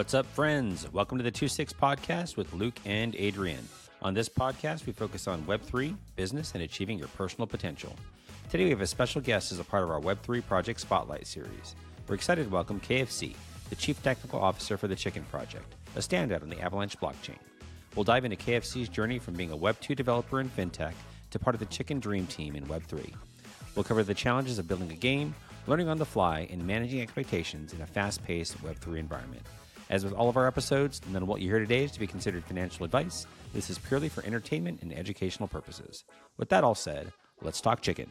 What's up, friends? Welcome to the 2 6 podcast with Luke and Adrian. On this podcast, we focus on Web3, business, and achieving your personal potential. Today, we have a special guest as a part of our Web3 Project Spotlight series. We're excited to welcome KFC, the Chief Technical Officer for the Chikn Project, a standout on the Avalanche blockchain. We'll dive into KFC's journey from being a Web2 developer in fintech to part of the Chicken Dream Team in Web3. We'll cover the challenges of building a game, learning on the fly, and managing expectations in a fast paced Web3 environment. As with all of our episodes, none of what you hear today is to be considered financial advice. This is purely for entertainment and educational purposes. With that all said, let's talk chicken.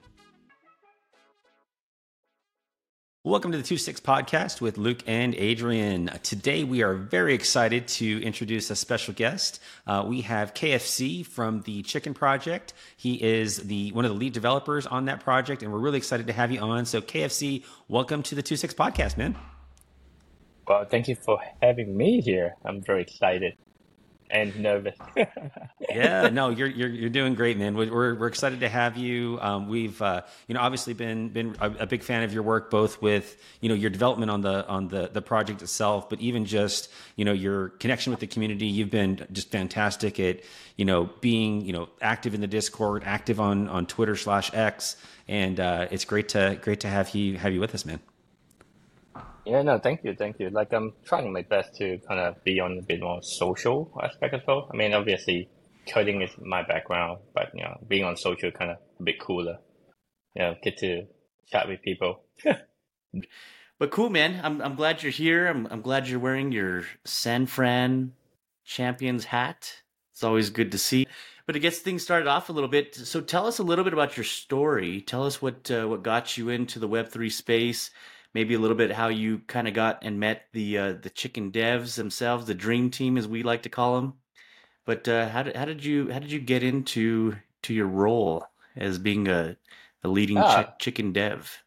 Welcome to the 2 6 podcast with Luke and Adrian. Today we are very excited to introduce a special guest. Uh, we have KFC from the Chikn Project. He is the one of the lead developers on that project, and we're really excited to have you on. So, KFC, welcome to the 2 6 podcast, man. Well, thank you for having me here. I'm very excited and nervous. yeah, no, you're, you're you're doing great, man. We're we're excited to have you. Um, we've uh, you know obviously been been a, a, big fan of your work, both with you know your development on the on the the project itself, but even just you know your connection with the community. You've been just fantastic at you know being you know active in the Discord, active on on Twitter slash X, and uh, it's great to great to have you have you with us, man. Yeah, no, thank you, thank you. Like I'm trying my best to kind of be on a bit more social aspect as well. I mean, obviously, coding is my background, but you know, being on social kind of a bit cooler. You know, get to chat with people. but cool, man. I'm I'm glad you're here. I'm I'm glad you're wearing your San Fran champions hat. It's always good to see. But it gets things started off a little bit. So tell us a little bit about your story. Tell us what uh, what got you into the Web three space maybe a little bit how you kind of got and met the uh, the chicken devs themselves, the dream team as we like to call them. But uh, how did how did you how did you get into to your role as being a, a leading ah. ch- chicken dev?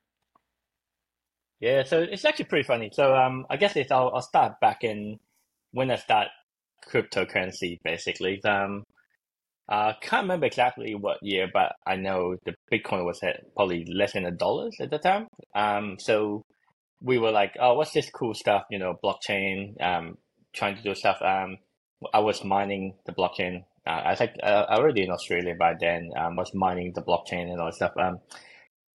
Yeah, so it's actually pretty funny. So um, I guess it's I'll, I'll start back in when I start cryptocurrency basically. Um, I can't remember exactly what year, but I know the Bitcoin was at probably less than a dollar at the time. Um, so we were like, oh, what's this cool stuff? You know, blockchain. Um, trying to do stuff. Um, I was mining the blockchain. Uh, I think uh, already in Australia by then. Um, was mining the blockchain and all that stuff. Um,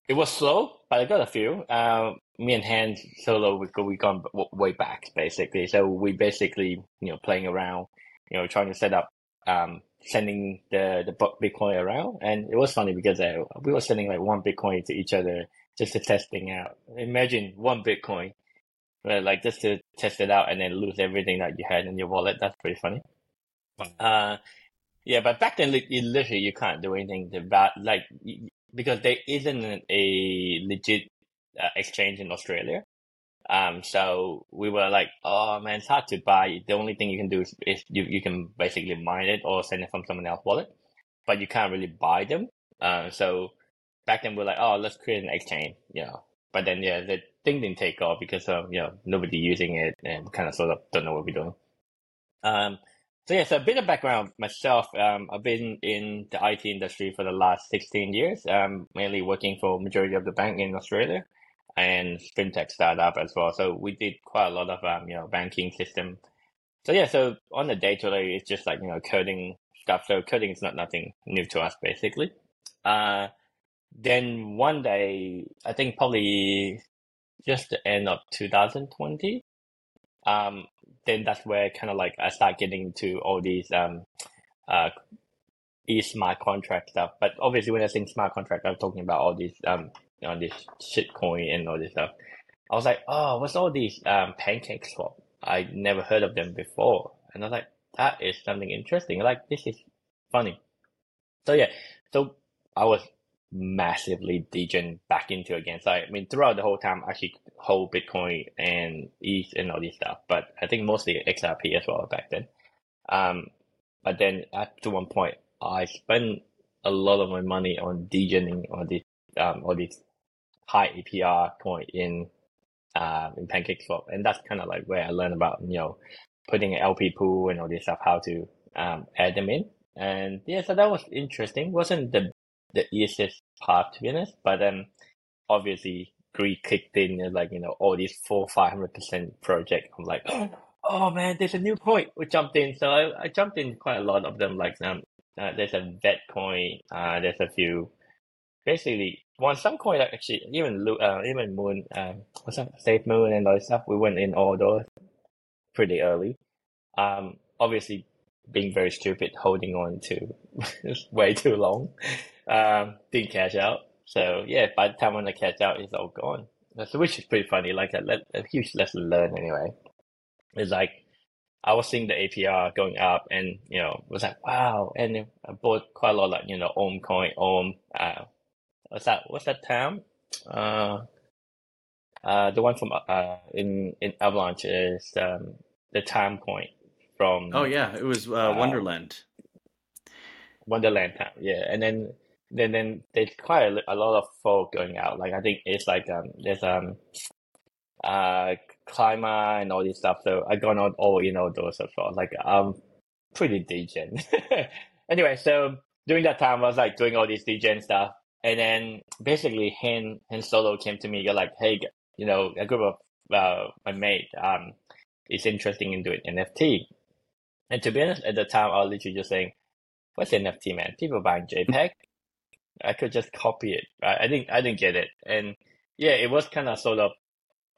it was slow, but I got a few. Uh, me and Han Solo we go we gone way back basically. So we basically you know playing around, you know, trying to set up um sending the the Bitcoin around, and it was funny because uh, we were sending like one Bitcoin to each other just to test thing out. Imagine one Bitcoin, right? Like just to test it out and then lose everything that you had in your wallet. That's pretty funny. Uh, yeah, but back then, you, literally you can't do anything about like because there isn't a legit uh, exchange in Australia. Um, so we were like, oh man, it's hard to buy. The only thing you can do is, is you, you can basically mine it or send it from someone else's wallet, but you can't really buy them. Uh, so back then we are like, oh, let's create an exchange, you know. But then yeah, the thing didn't take off because of you know nobody using it and kind of sort of don't know what we're doing. Um, so yeah, so a bit of background myself. Um, I've been in the IT industry for the last 16 years, um, mainly working for majority of the bank in Australia and fintech startup as well. So we did quite a lot of um, you know banking system. So yeah, so on the day to day, it's just like you know coding stuff. So coding is not nothing new to us basically. Uh, then one day, I think probably just the end of 2020, um, then that's where kind of like I start getting into all these um, uh, e-smart contract stuff. But obviously, when I say smart contract, I'm talking about all these um, you know, this shitcoin and all this stuff. I was like, oh, what's all these um, PancakeSwap? I never heard of them before, and I was like, that is something interesting. Like this is funny. So yeah, so I was massively degen back into again. So I mean, throughout the whole time, I actually hold Bitcoin and ETH and all this stuff, but I think mostly XRP as well back then. Um, but then at to one point, I spent a lot of my money on degening on this um all these high APR coin in uh in PancakeSwap, and that's kind of like where I learned about you know putting an LP pool and all this stuff, how to um add them in. And yeah, so that was interesting. wasn't the the easiest part to be honest. But then obviously greed kicked in and like, you know, all these four, five hundred percent project. I'm like, oh man, there's a new point. We jumped in, so I, I jumped in quite a lot of them. Like um, uh, there's a vet coin. Uh, there's a few. Basically, one some coin like actually even uh, even moon um what's that safe moon and all that stuff. We went in all those pretty early. Um, obviously being very stupid, holding on to way too long. Um, didn't cash out. So yeah, by the time when I cash out, it's all gone. So which is pretty funny. Like a, a huge lesson learned anyway. It's like I was seeing the APR going up, and you know was like wow, and I bought quite a lot like you know Ohm coin, Ohm. Uh, what's that? What's that term? Uh, uh, the one from uh in in Avalanche is um the time point from. Oh yeah, it was uh, Wonderland. Wonderland time, yeah, and then then then there's quite a, a lot of folk going out. Like I think it's like um there's um uh climber and all this stuff. So I gone on all you know those as well. Like I'm pretty degen. anyway, so during that time I was like doing all this degen stuff, and then basically Han Han Solo came to me. You're like, hey, you know, a group of uh, my mate um is interested in doing NFT. And to be honest, at the time I was literally just saying, "What's NFT, man? People buying JPEG." I could just copy it. Right? I didn't I didn't get it, and yeah, it was kind of sort of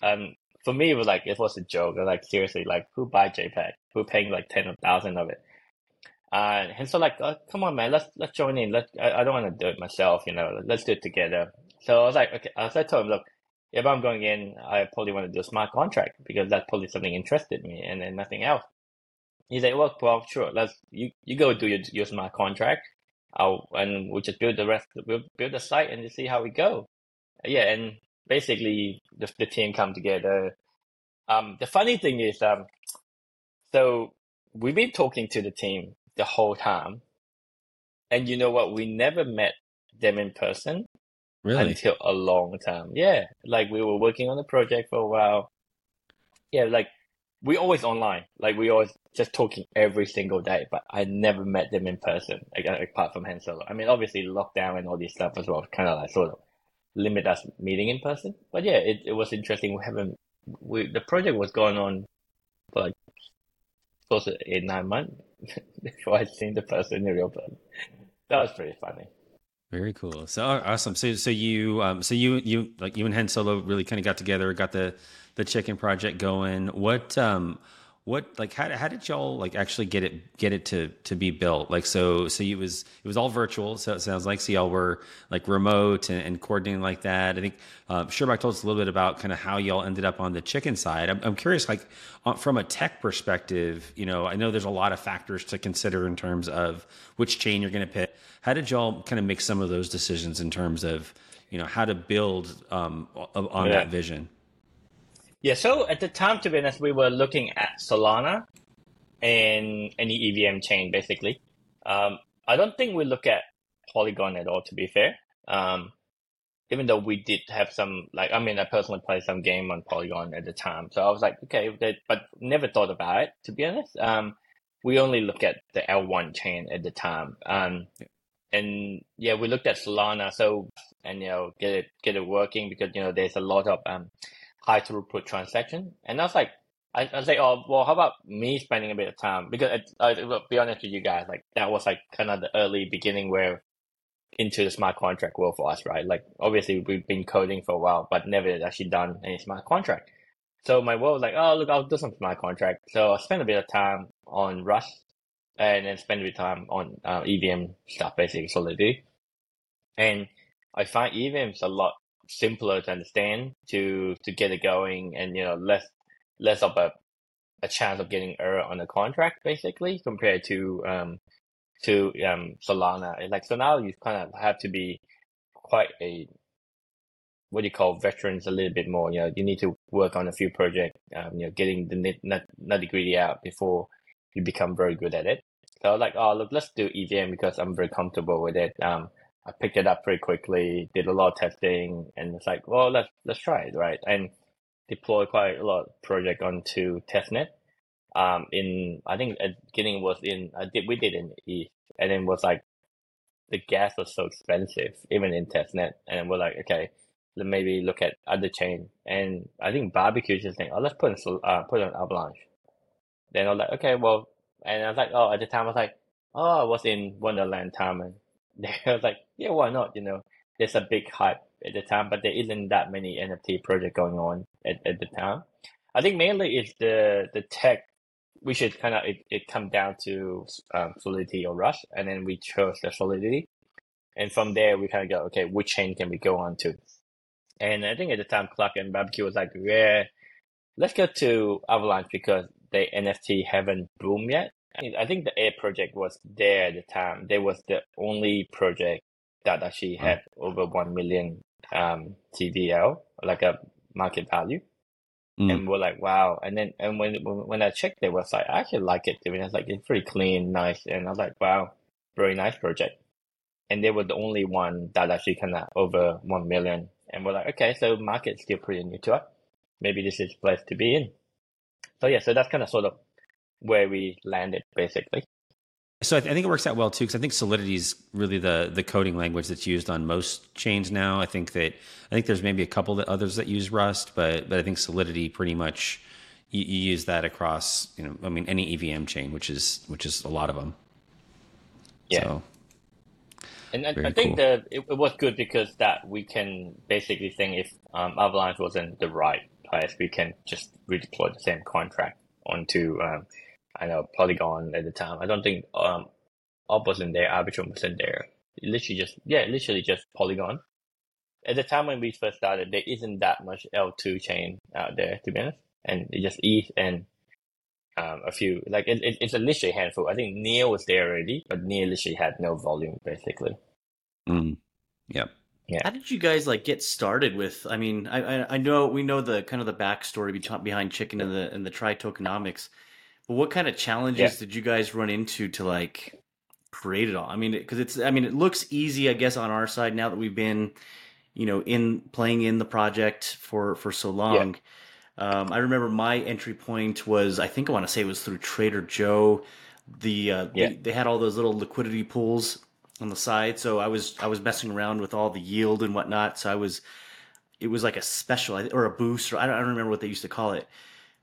um for me it was like it was a joke. Like seriously, like who buy JPEG? Who paying like ten thousand of it? Uh, and so like, oh, come on, man, let's let's join in. Let I, I don't want to do it myself, you know. Let's do it together. So I was like, okay. So I told him, look, if I'm going in, I probably want to do a smart contract because that's probably something interested me, and then nothing else. He's like, well, well, sure. Let's you you go do your your smart contract. I'll and we'll just build the rest. We'll build the site and just see how we go. Yeah, and basically the the team come together. Um, the funny thing is, um, so we've been talking to the team the whole time, and you know what? We never met them in person Really? until a long time. Yeah, like we were working on the project for a while. Yeah, like we always online. Like we always just talking every single day, but I never met them in person, apart from Han Solo. I mean, obviously lockdown and all this stuff as well, kind of like sort of limit us meeting in person. But yeah, it, it was interesting. We haven't, we, the project was going on for like close to eight, nine months before I'd seen the person in real person. That was pretty funny. Very cool. So awesome. So so you um so you you like you and Han Solo really kind of got together, got the the chicken project going. What um what like how, how did y'all like actually get it get it to to be built? Like so so it was it was all virtual so it sounds like. So y'all were like remote and, and coordinating like that. I think uh, Sherbak told us a little bit about kind of how y'all ended up on the chicken side. I'm, I'm curious like uh, from a tech perspective you know i know there's a lot of factors to consider in terms of which chain you're going to pick how did y'all kind of make some of those decisions in terms of you know how to build um, on yeah. that vision yeah, so at the time, to be honest, we were looking at Solana and any EVM chain, basically. Um, I don't think we look at Polygon at all, to be fair. Um, even though we did have some, like, I mean, I personally played some game on Polygon at the time. So I was like, okay, but never thought about it, to be honest. Um, we only look at the L1 chain at the time. Um, and yeah, we looked at Solana. So, and, you know, get it, get it working because, you know, there's a lot of, um, high throughput transaction. And I was like, I, I was like, oh, well, how about me spending a bit of time? Because I, will be honest with you guys, like that was like kind of the early beginning where into the smart contract world for us, right? Like obviously we've been coding for a while, but never actually done any smart contract. So my world was like, oh, look, I'll do some smart contract. So I spent a bit of time on Rust and then spend a bit of time on uh, EVM stuff, basically Solidity. And I find EVMs a lot simpler to understand to to get it going and you know less less of a a chance of getting error on the contract basically compared to um to um Solana. Like so now you kind of have to be quite a what do you call veterans a little bit more. You know, you need to work on a few projects, um, you know, getting the nit, nitty gritty out before you become very good at it. So like, oh look, let's do EVM because I'm very comfortable with it. Um, I picked it up pretty quickly, did a lot of testing, and it's like, well, let's let's try it, right? And deploy quite a lot of project onto testnet. Um, in I think at beginning was in I did we did in ETH, and then was like the gas was so expensive even in testnet, and we're like, okay, let maybe look at other chain. And I think barbecue just saying, oh, let's put in uh, put on Avalanche. then I was like, okay, well, and I was like, oh, at the time I was like, oh, I was in Wonderland time, and they was like, yeah, why not? You know, there's a big hype at the time, but there isn't that many NFT project going on at, at the time. I think mainly it's the the tech. We should kind of it, it come down to um, Solidity or Rust, and then we chose the Solidity, and from there we kind of go, okay, which chain can we go on to? And I think at the time, Clark and Barbecue was like, yeah, let's go to Avalanche because the NFT haven't boomed yet. I think the Air project was there at the time. They was the only project that actually had over 1 million um, TVL, like a market value. Mm. And we're like, wow. And then, and when, when I checked their website, I actually like it. I mean, it's like, it's pretty clean, nice. And I was like, wow, very nice project. And they were the only one that actually kind of over 1 million. And we're like, okay, so market's still pretty new to us. Maybe this is place to be in. So yeah, so that's kind of sort of where we landed basically. So I, th- I, think it works out well too, because I think Solidity is really the the coding language that's used on most chains now. I think that I think there's maybe a couple that others that use Rust, but but I think Solidity pretty much you, you use that across you know I mean any EVM chain, which is which is a lot of them. Yeah. So, and I, I think cool. that it, it, was good because that we can basically think if um, Avalanche wasn't the right place, we can just redeploy the same contract onto um, I know Polygon at the time. I don't think um Op wasn't there, Arbitrum wasn't there. literally just yeah, literally just Polygon. At the time when we first started, there isn't that much L two chain out there to be honest, and it just ETH and um, a few like it, it, it's a literally handful. I think Near was there already, but Near literally had no volume basically. Mm. Yep. Yeah. How did you guys like get started with? I mean, I, I, I know we know the kind of the backstory behind Chicken and the and the Tri tokenomics, but what kind of challenges yeah. did you guys run into to like create it all? I mean, because it's I mean it looks easy, I guess, on our side now that we've been, you know, in playing in the project for for so long. Yeah. Um, I remember my entry point was I think I want to say it was through Trader Joe. The uh, yeah. they, they had all those little liquidity pools on the side. So I was I was messing around with all the yield and whatnot. So I was it was like a special or a boost or I don't, I don't remember what they used to call it,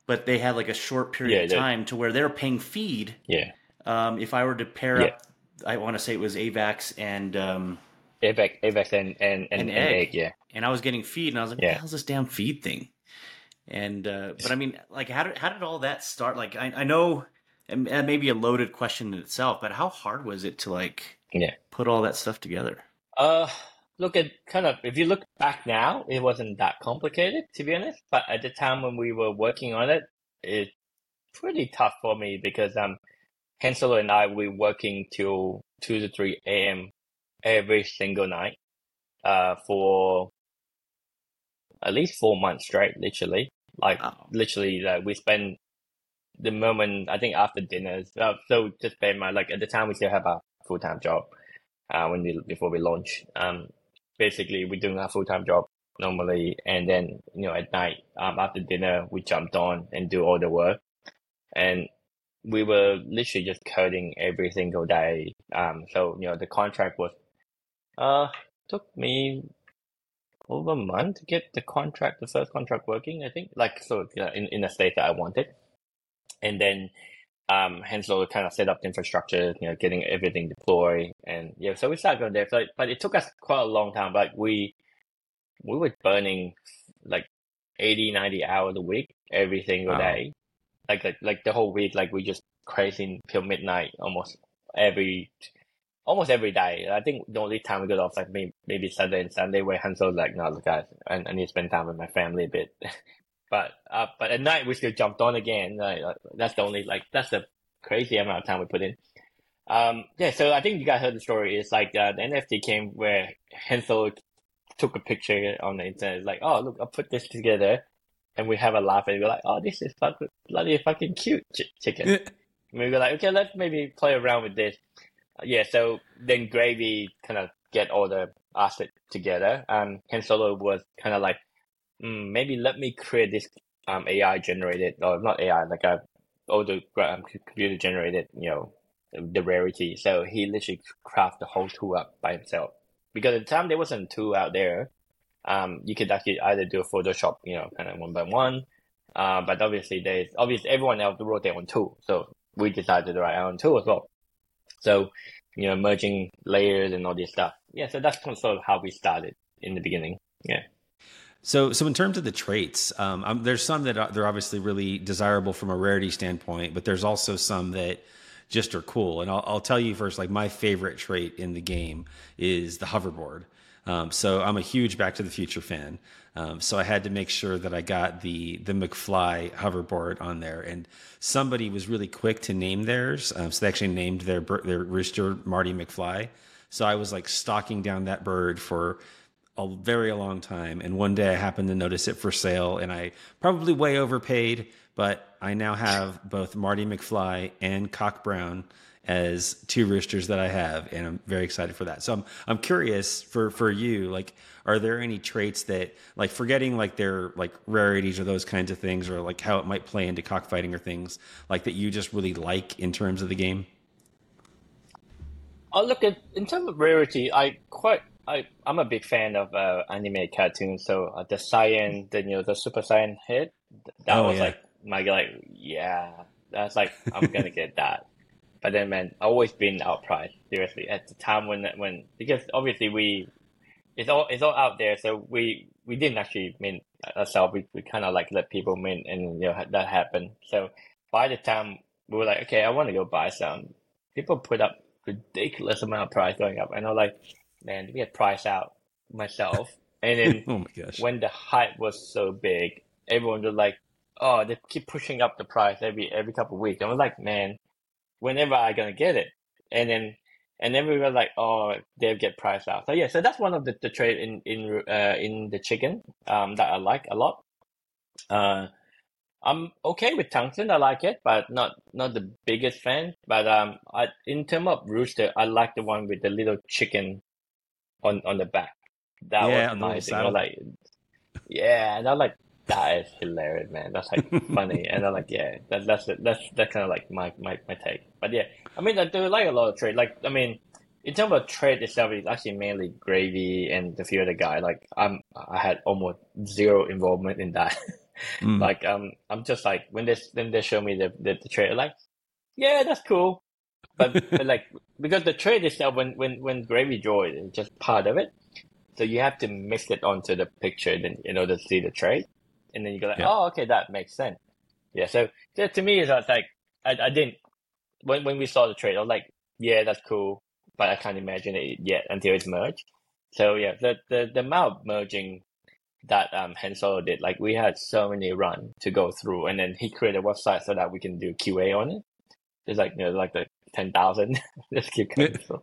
but they had like a short period yeah, of time to where they're paying feed. Yeah. Um, if I were to pair yeah. up, I want to say it was Avax and um, Avax, Avax and and, and, and egg. egg. yeah. And I was getting feed, and I was like, yeah. "What the hell's this damn feed thing?" And uh, but I mean, like, how did how did all that start? Like, I, I know, and maybe a loaded question in itself, but how hard was it to like yeah put all that stuff together? Uh, look at kind of if you look back now, it wasn't that complicated to be honest. But at the time when we were working on it, it's pretty tough for me because um, Hensel and I we working till two to three a.m. every single night, uh, for at least four months straight, literally. Like oh. literally, like we spend the moment I think after dinners. Uh, so just bear in mind, like at the time we still have a full time job uh, when we before we launch. Um, basically, we're doing our full time job normally, and then you know at night um, after dinner we jumped on and do all the work, and we were literally just coding every single day. Um, so you know the contract was uh took me over a month to get the contract, the first contract working. I think like so you know, in in the state that I wanted, and then um, kind of set up the infrastructure, you know, getting everything deployed, and yeah, so we started going there. So, but it took us quite a long time. Like we, we were burning like 80, 90 hours a week every single wow. day, like like like the whole week. Like we just crazy till midnight almost every, almost every day. I think the only time we got off like maybe, maybe Saturday and Sunday where Hensel's like, no, look guys, I, I need to spend time with my family a bit. But uh, but at night we still jumped on again. Like, that's the only like that's the crazy amount of time we put in. Um, yeah, so I think you guys heard the story. It's like uh, the NFT came where Hensel took a picture on the internet. It's like, oh look, I put this together, and we have a laugh and we're like, oh, this is fucking, bloody fucking cute ch- chicken. and we were like, okay, let's maybe play around with this. Uh, yeah, so then Gravy kind of get all the assets together. Um, Hensel was kind of like, mm, maybe let me create this um, AI generated or not AI like a older um, computer generated you know the rarity. So he literally craft the whole tool up by himself because at the time there wasn't a tool out there. Um, you could actually either do a Photoshop, you know, kind of one by one, Uh, but obviously, there's obviously everyone else wrote their own tool, so we decided to write our own tool as well. So, you know, merging layers and all this stuff. Yeah, so that's sort of how we started in the beginning. Yeah. So, so in terms of the traits, um, um, there's some that are, they're obviously really desirable from a rarity standpoint, but there's also some that just are cool. And I'll, I'll tell you first, like my favorite trait in the game is the hoverboard. Um, so I'm a huge Back to the Future fan. Um, so I had to make sure that I got the the McFly hoverboard on there, and somebody was really quick to name theirs. Um, so they actually named their their rooster Marty McFly. So I was like stalking down that bird for a very long time, and one day I happened to notice it for sale, and I probably way overpaid, but I now have both Marty McFly and Cock Brown as two roosters that I have, and I'm very excited for that. So I'm I'm curious for for you, like, are there any traits that, like, forgetting like their like rarities or those kinds of things, or like how it might play into cockfighting or things like that you just really like in terms of the game? Oh, look at in terms of rarity, I quite I I'm a big fan of uh, anime cartoons. So uh, the Saiyan, the you know the Super Saiyan hit, that oh, was yeah. like my like yeah, that's like I'm gonna get that. But then, man, always been outpriced. Seriously, at the time when when because obviously we, it's all it's all out there. So we we didn't actually mint ourselves. We we kind of like let people mint, and you know that happened. So by the time we were like, okay, I want to go buy some, people put up ridiculous amount of price going up, and I'm like, man, to get price out myself. And then oh my gosh. when the hype was so big, everyone was like, oh, they keep pushing up the price every every couple of weeks. And I was like, man, whenever I gonna get it? And then and then we were like, oh, they'll get priced out. So yeah, so that's one of the, the trade in in uh, in the chicken um, that I like a lot. Uh, I'm okay with tungsten. I like it, but not not the biggest fan. But um, I in terms of rooster, I like the one with the little chicken on on the back. That yeah, was amazing. I like, yeah, and I like that is hilarious, man. That's like funny, and I'm like, yeah, that, that's that's that's kind of like my, my my take. But yeah, I mean, I do like a lot of trade. Like, I mean, in terms of trade itself, it's actually mainly gravy and the few other guy. Like, I'm I had almost zero involvement in that. mm. Like, um, I'm just like when they when they show me the the, the trade, like, yeah, that's cool. But, but like because the trade itself, when when when gravy draw it's just part of it. So you have to mix it onto the picture then in order to see the trade and then you go like, yeah. oh, okay, that makes sense. Yeah. So, so to me, it's like I, I didn't when when we saw the trade, I was like, yeah, that's cool, but I can't imagine it yet until it's merged. So yeah, the the the amount of merging that um Han Solo did, like we had so many run to go through, and then he created a website so that we can do QA on it. It's like you know like the ten thousand. Just keep going. so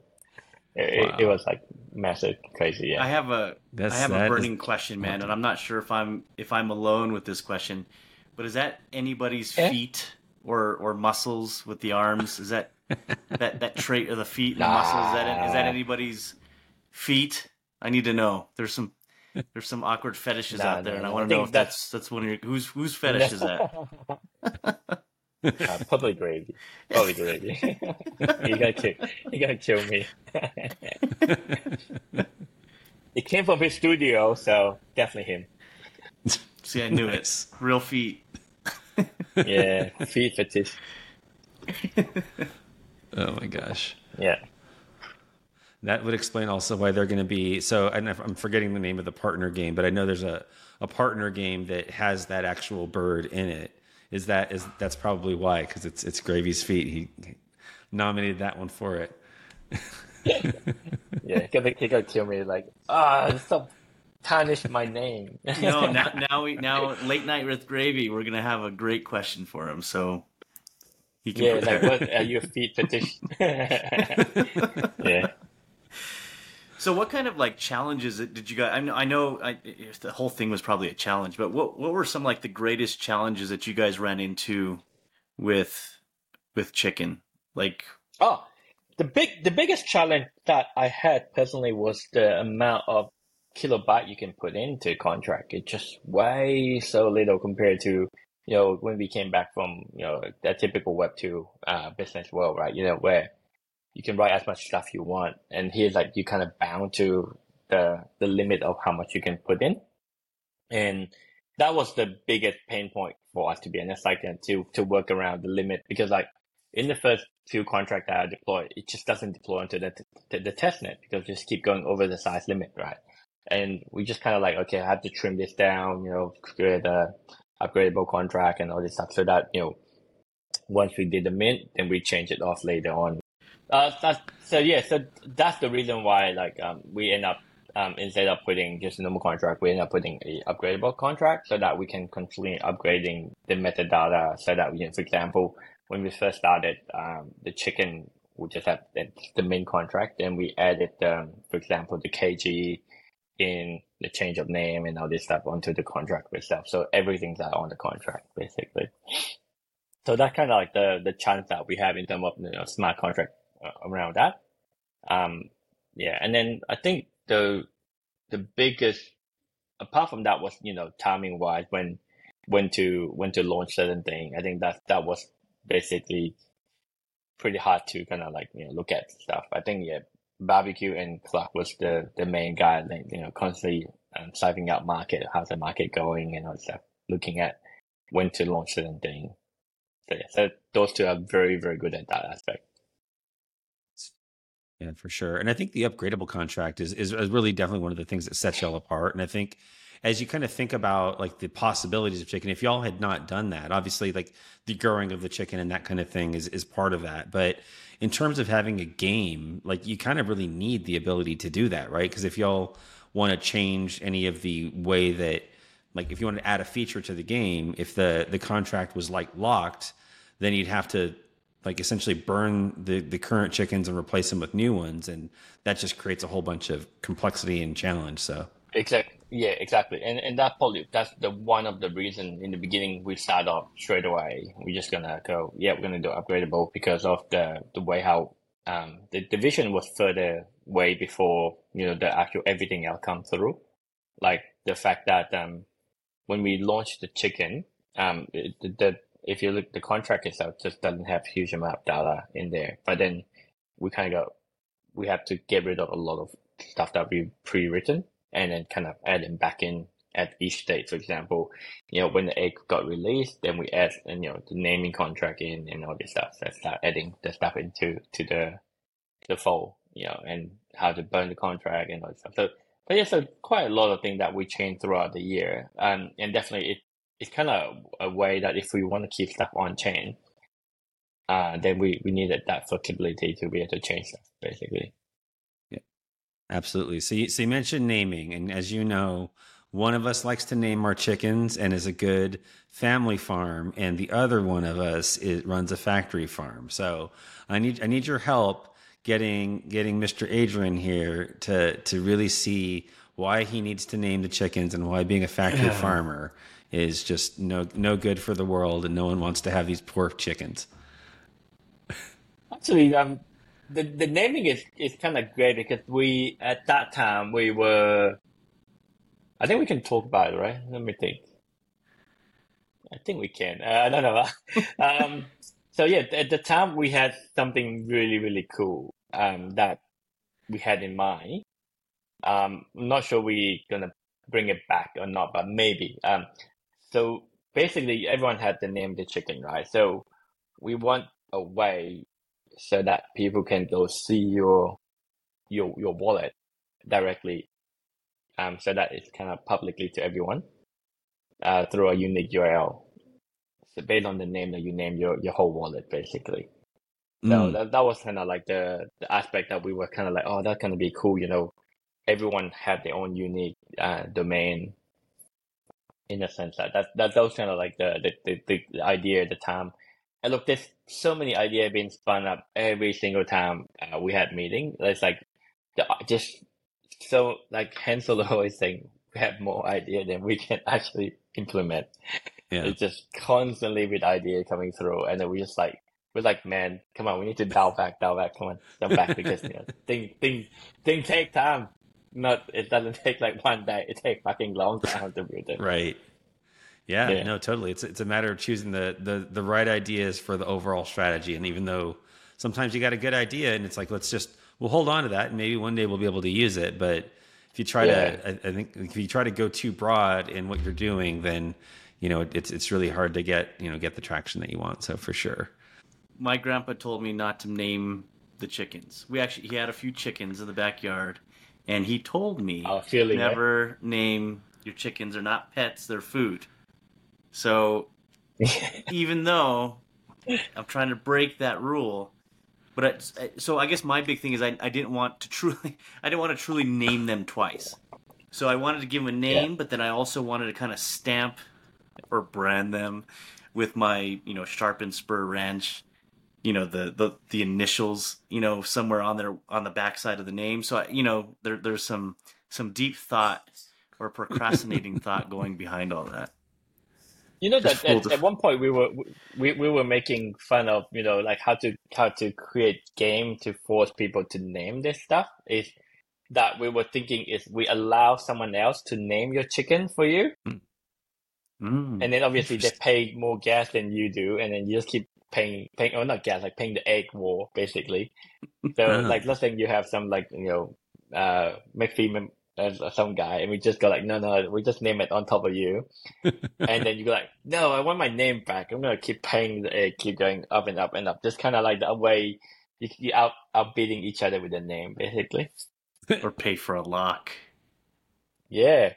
it, wow. it, was like massive, crazy. Yeah. I have a That's, I have a burning is... question, man, and I'm not sure if I'm if I'm alone with this question, but is that anybody's eh? feet or or muscles with the arms? Is that that that trait of the feet and nah. muscles? Is that is that anybody's feet? I need to know. There's some there's some awkward fetishes nah, out there, and I want to know if that's that's one of your whose whose fetish is that? Uh, probably gravy. Probably gravy. you gotta kill. You gotta kill me. it came from his studio, so definitely him. See, I knew it. Real feet. yeah, feet fetish. oh my gosh. Yeah. That would explain also why they're going to be so. I'm forgetting the name of the partner game, but I know there's a, a partner game that has that actual bird in it is that is that's probably why because it's it's Gravy's feet. He, he nominated that one for it. yeah, he got kill me like ah stop tarnish my name. no, now now we now late night with Gravy. We're gonna have a great question for him. So he can yeah, like what are your feet fetish? yeah. So, what kind of like challenges did you guys? I know, I know I, the whole thing was probably a challenge, but what what were some like the greatest challenges that you guys ran into with with chicken? Like, oh, the big the biggest challenge that I had personally was the amount of kilobyte you can put into contract. It's just way so little compared to you know when we came back from you know that typical Web two uh, business world, right? You know where you can write as much stuff you want. And here's like you kind of bound to the the limit of how much you can put in. And that was the biggest pain point for us to be honest, like to to work around the limit because like in the first few contracts that I deployed, it just doesn't deploy into the, the, the test net because just keep going over the size limit, right? And we just kind of like, okay, I have to trim this down, you know, create a upgradable contract and all this stuff so that, you know, once we did the mint, then we change it off later on. Uh, that's, so yeah, so that's the reason why like um, we end up um, instead of putting just a normal contract, we end up putting a upgradable contract so that we can continue upgrading the metadata so that we can, for example, when we first started, um, the chicken we just have the main contract, and we added, um, for example, the KG in the change of name and all this stuff onto the contract itself. So everything's on the contract basically. So that's kind of like the the chance that we have in terms of you know, smart contract around that. Um, yeah, and then I think the the biggest apart from that was you know timing wise when when to when to launch certain thing. I think that that was basically pretty hard to kind of like you know look at stuff. I think yeah, barbecue and Clark was the the main guy, like, you know, constantly um, sizing out market, how's the market going, and all stuff, looking at when to launch certain thing. So yeah, so those two are very very good at that aspect. Yeah, for sure. And I think the upgradable contract is is really definitely one of the things that sets y'all apart. And I think as you kind of think about like the possibilities of chicken, if y'all had not done that, obviously like the growing of the chicken and that kind of thing is is part of that. But in terms of having a game, like you kind of really need the ability to do that, right? Because if y'all want to change any of the way that like if you want to add a feature to the game, if the the contract was like locked, then you'd have to like essentially burn the the current chickens and replace them with new ones and that just creates a whole bunch of complexity and challenge so exactly yeah, exactly. And and that probably that's the one of the reason in the beginning we start off straight away. We're just gonna go, yeah, we're gonna do upgradable because of the the way how um the division was further way before you know the actual everything else come through. Like the fact that um when we launched the chicken, um the, the if you look the contract itself just doesn't have huge amount of data in there. But then we kind of go we have to get rid of a lot of stuff that we pre-written and then kind of add them back in at each state. For example, you know, when the egg got released, then we add, and, you know, the naming contract in and all this stuff. So start adding the stuff into, to the, the fold, you know, and how to burn the contract and all this stuff. So, but yeah, so quite a lot of things that we change throughout the year. Um, and definitely it, it's kind of a way that if we want to keep stuff on chain, uh, then we, we needed that flexibility to be able to change stuff, basically. Yeah, absolutely. So you, so you mentioned naming, and as you know, one of us likes to name our chickens and is a good family farm, and the other one of us is, runs a factory farm. So I need I need your help getting getting Mr. Adrian here to to really see why he needs to name the chickens and why being a factory farmer is just no no good for the world, and no one wants to have these poor chickens. Actually, um, the the naming is is kind of great because we at that time we were. I think we can talk about it, right? Let me think. I think we can. Uh, I don't know. um, so yeah, at the time we had something really really cool um, that we had in mind. Um, I'm not sure we're gonna bring it back or not, but maybe. Um, so basically, everyone had the name the chicken, right? So we want a way so that people can go see your your your wallet directly um so that it's kind of publicly to everyone uh through a unique URL so based on the name that you name your your whole wallet basically so mm. that, that was kind of like the the aspect that we were kind of like oh that's gonna be cool you know everyone had their own unique uh domain in a sense that that, that, that was kind of like the, the the, the idea at the time and look, there's so many ideas being spun up every single time uh, we had meeting. It's like the, just so like Hansel always saying we have more idea than we can actually implement. Yeah. It's just constantly with idea coming through, and then we just like we're like, man, come on, we need to dial back, dial back, come on, jump back because you know things things things take time. Not it doesn't take like one day. It takes fucking long time to build it. Right. Yeah, yeah, no, totally. It's it's a matter of choosing the the the right ideas for the overall strategy. And even though sometimes you got a good idea, and it's like let's just we'll hold on to that, and maybe one day we'll be able to use it. But if you try yeah. to, I, I, think if you try to go too broad in what you're doing, then you know it's it's really hard to get you know get the traction that you want. So for sure. My grandpa told me not to name the chickens. We actually he had a few chickens in the backyard, and he told me never name your chickens. They're not pets; they're food. So even though I'm trying to break that rule, but I, so I guess my big thing is I, I didn't want to truly I didn't want to truly name them twice. So I wanted to give them a name, yeah. but then I also wanted to kind of stamp or brand them with my you know sharpened spur ranch you know the the the initials you know somewhere on there on the backside of the name. So I, you know there there's some some deep thought or procrastinating thought going behind all that. You know that at, at, one point we were we, we were making fun of you know like how to how to create game to force people to name this stuff. Is that we were thinking is we allow someone else to name your chicken for you. Mm, and then obviously they pay more gas than you do and then you just keep paying paying or not gas like paying the egg war basically. So uh-huh. like let's say you have some like you know uh McPhee uh, some guy and we just go like no no we just name it on top of you. And then you go like no I want my name back. I'm gonna keep paying the egg keep going up and up and up. Just kind of like the way you, you out outbidding each other with the name basically. Or pay for a lock. Yeah.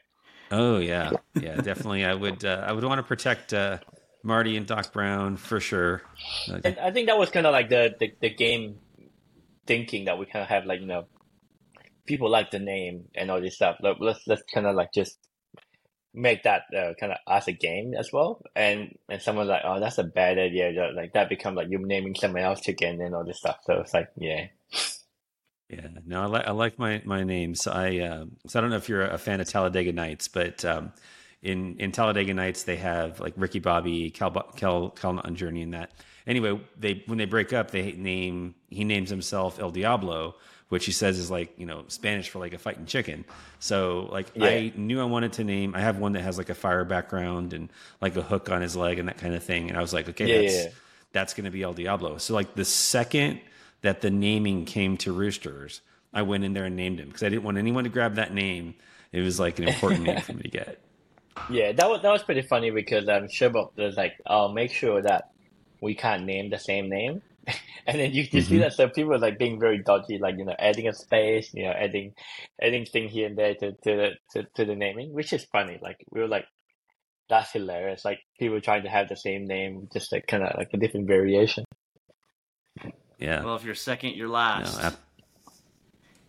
Oh yeah. Yeah definitely. I would uh, I would want to protect uh Marty and Doc Brown for sure. And I think that was kind of like the, the, the game thinking that we kind of have like you know people like the name and all this stuff. Like, let's let's kind of like just make that uh, kind of us a game as well. And and someone's like, oh, that's a bad idea. Like that become like you're naming someone else chicken and all this stuff. So it's like, yeah. Yeah, no, I like I like my my names. I uh, so I don't know if you're a fan of Talladega Nights, but um, in in Talladega Nights they have like Ricky Bobby, Cal Cal Cal Journey, and that. Anyway, they when they break up, they name he names himself El Diablo, which he says is like you know Spanish for like a fighting chicken. So like yeah. I knew I wanted to name. I have one that has like a fire background and like a hook on his leg and that kind of thing. And I was like, okay, yeah, that's yeah. that's going to be El Diablo. So like the second that the naming came to Roosters, I went in there and named him because I didn't want anyone to grab that name. It was like an important name for me to get. Yeah, that was that was pretty funny because um Sherbrooke was like, "I'll make sure that we can't name the same name," and then you, you mm-hmm. see that some people are like being very dodgy, like you know, adding a space, you know, adding adding thing here and there to to to, to the naming, which is funny. Like we were like, that's hilarious. Like people trying to have the same name, just like kind of like a different variation. Yeah. Well, if you're second, you're last. No,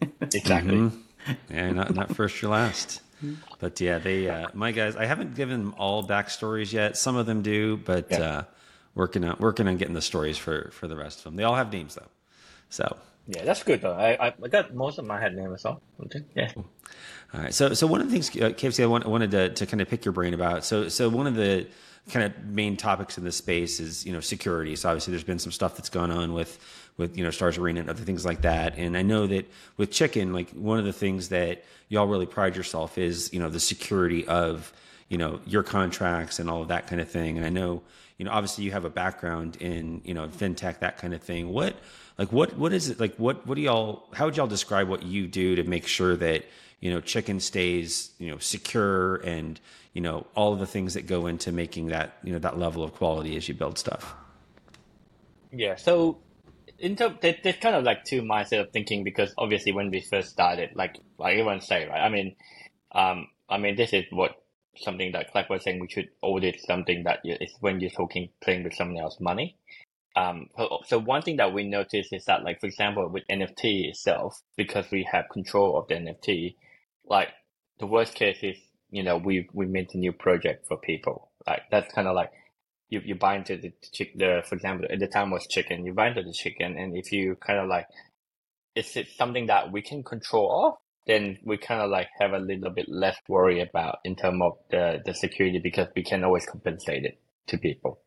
I... exactly. Mm-hmm. Yeah, not not first, you're last. But yeah, they uh, my guys. I haven't given them all backstories yet. Some of them do, but yeah. uh, working on working on getting the stories for for the rest of them. They all have names though, so yeah, that's good though. I I got most of my head name as well. Okay. Yeah. All right. So so one of the things, uh, KFC, I wanted to to kind of pick your brain about. So so one of the kind of main topics in this space is you know security. So obviously there's been some stuff that's gone on with with you know Stars Arena and other things like that. And I know that with Chicken, like one of the things that y'all really pride yourself is you know the security of you know your contracts and all of that kind of thing. And I know you know obviously you have a background in you know fintech that kind of thing. What like what what is it like? What what do y'all? How would y'all describe what you do to make sure that you know chicken stays you know secure and you know all of the things that go into making that you know that level of quality as you build stuff? Yeah. So in terms, there, there's kind of like two mindset of thinking because obviously when we first started, like like everyone say, right? I mean, um, I mean this is what something that Clark was saying. We should audit something that is when you're talking playing with someone else's money. Um, so one thing that we noticed is that, like for example, with NFT itself, because we have control of the NFT, like the worst case is you know we we made a new project for people. Like that's kind of like you you buy into the chick the for example at the time was chicken you buy into the chicken and if you kind of like is it something that we can control of then we kind of like have a little bit less worry about in terms of the the security because we can always compensate it to people.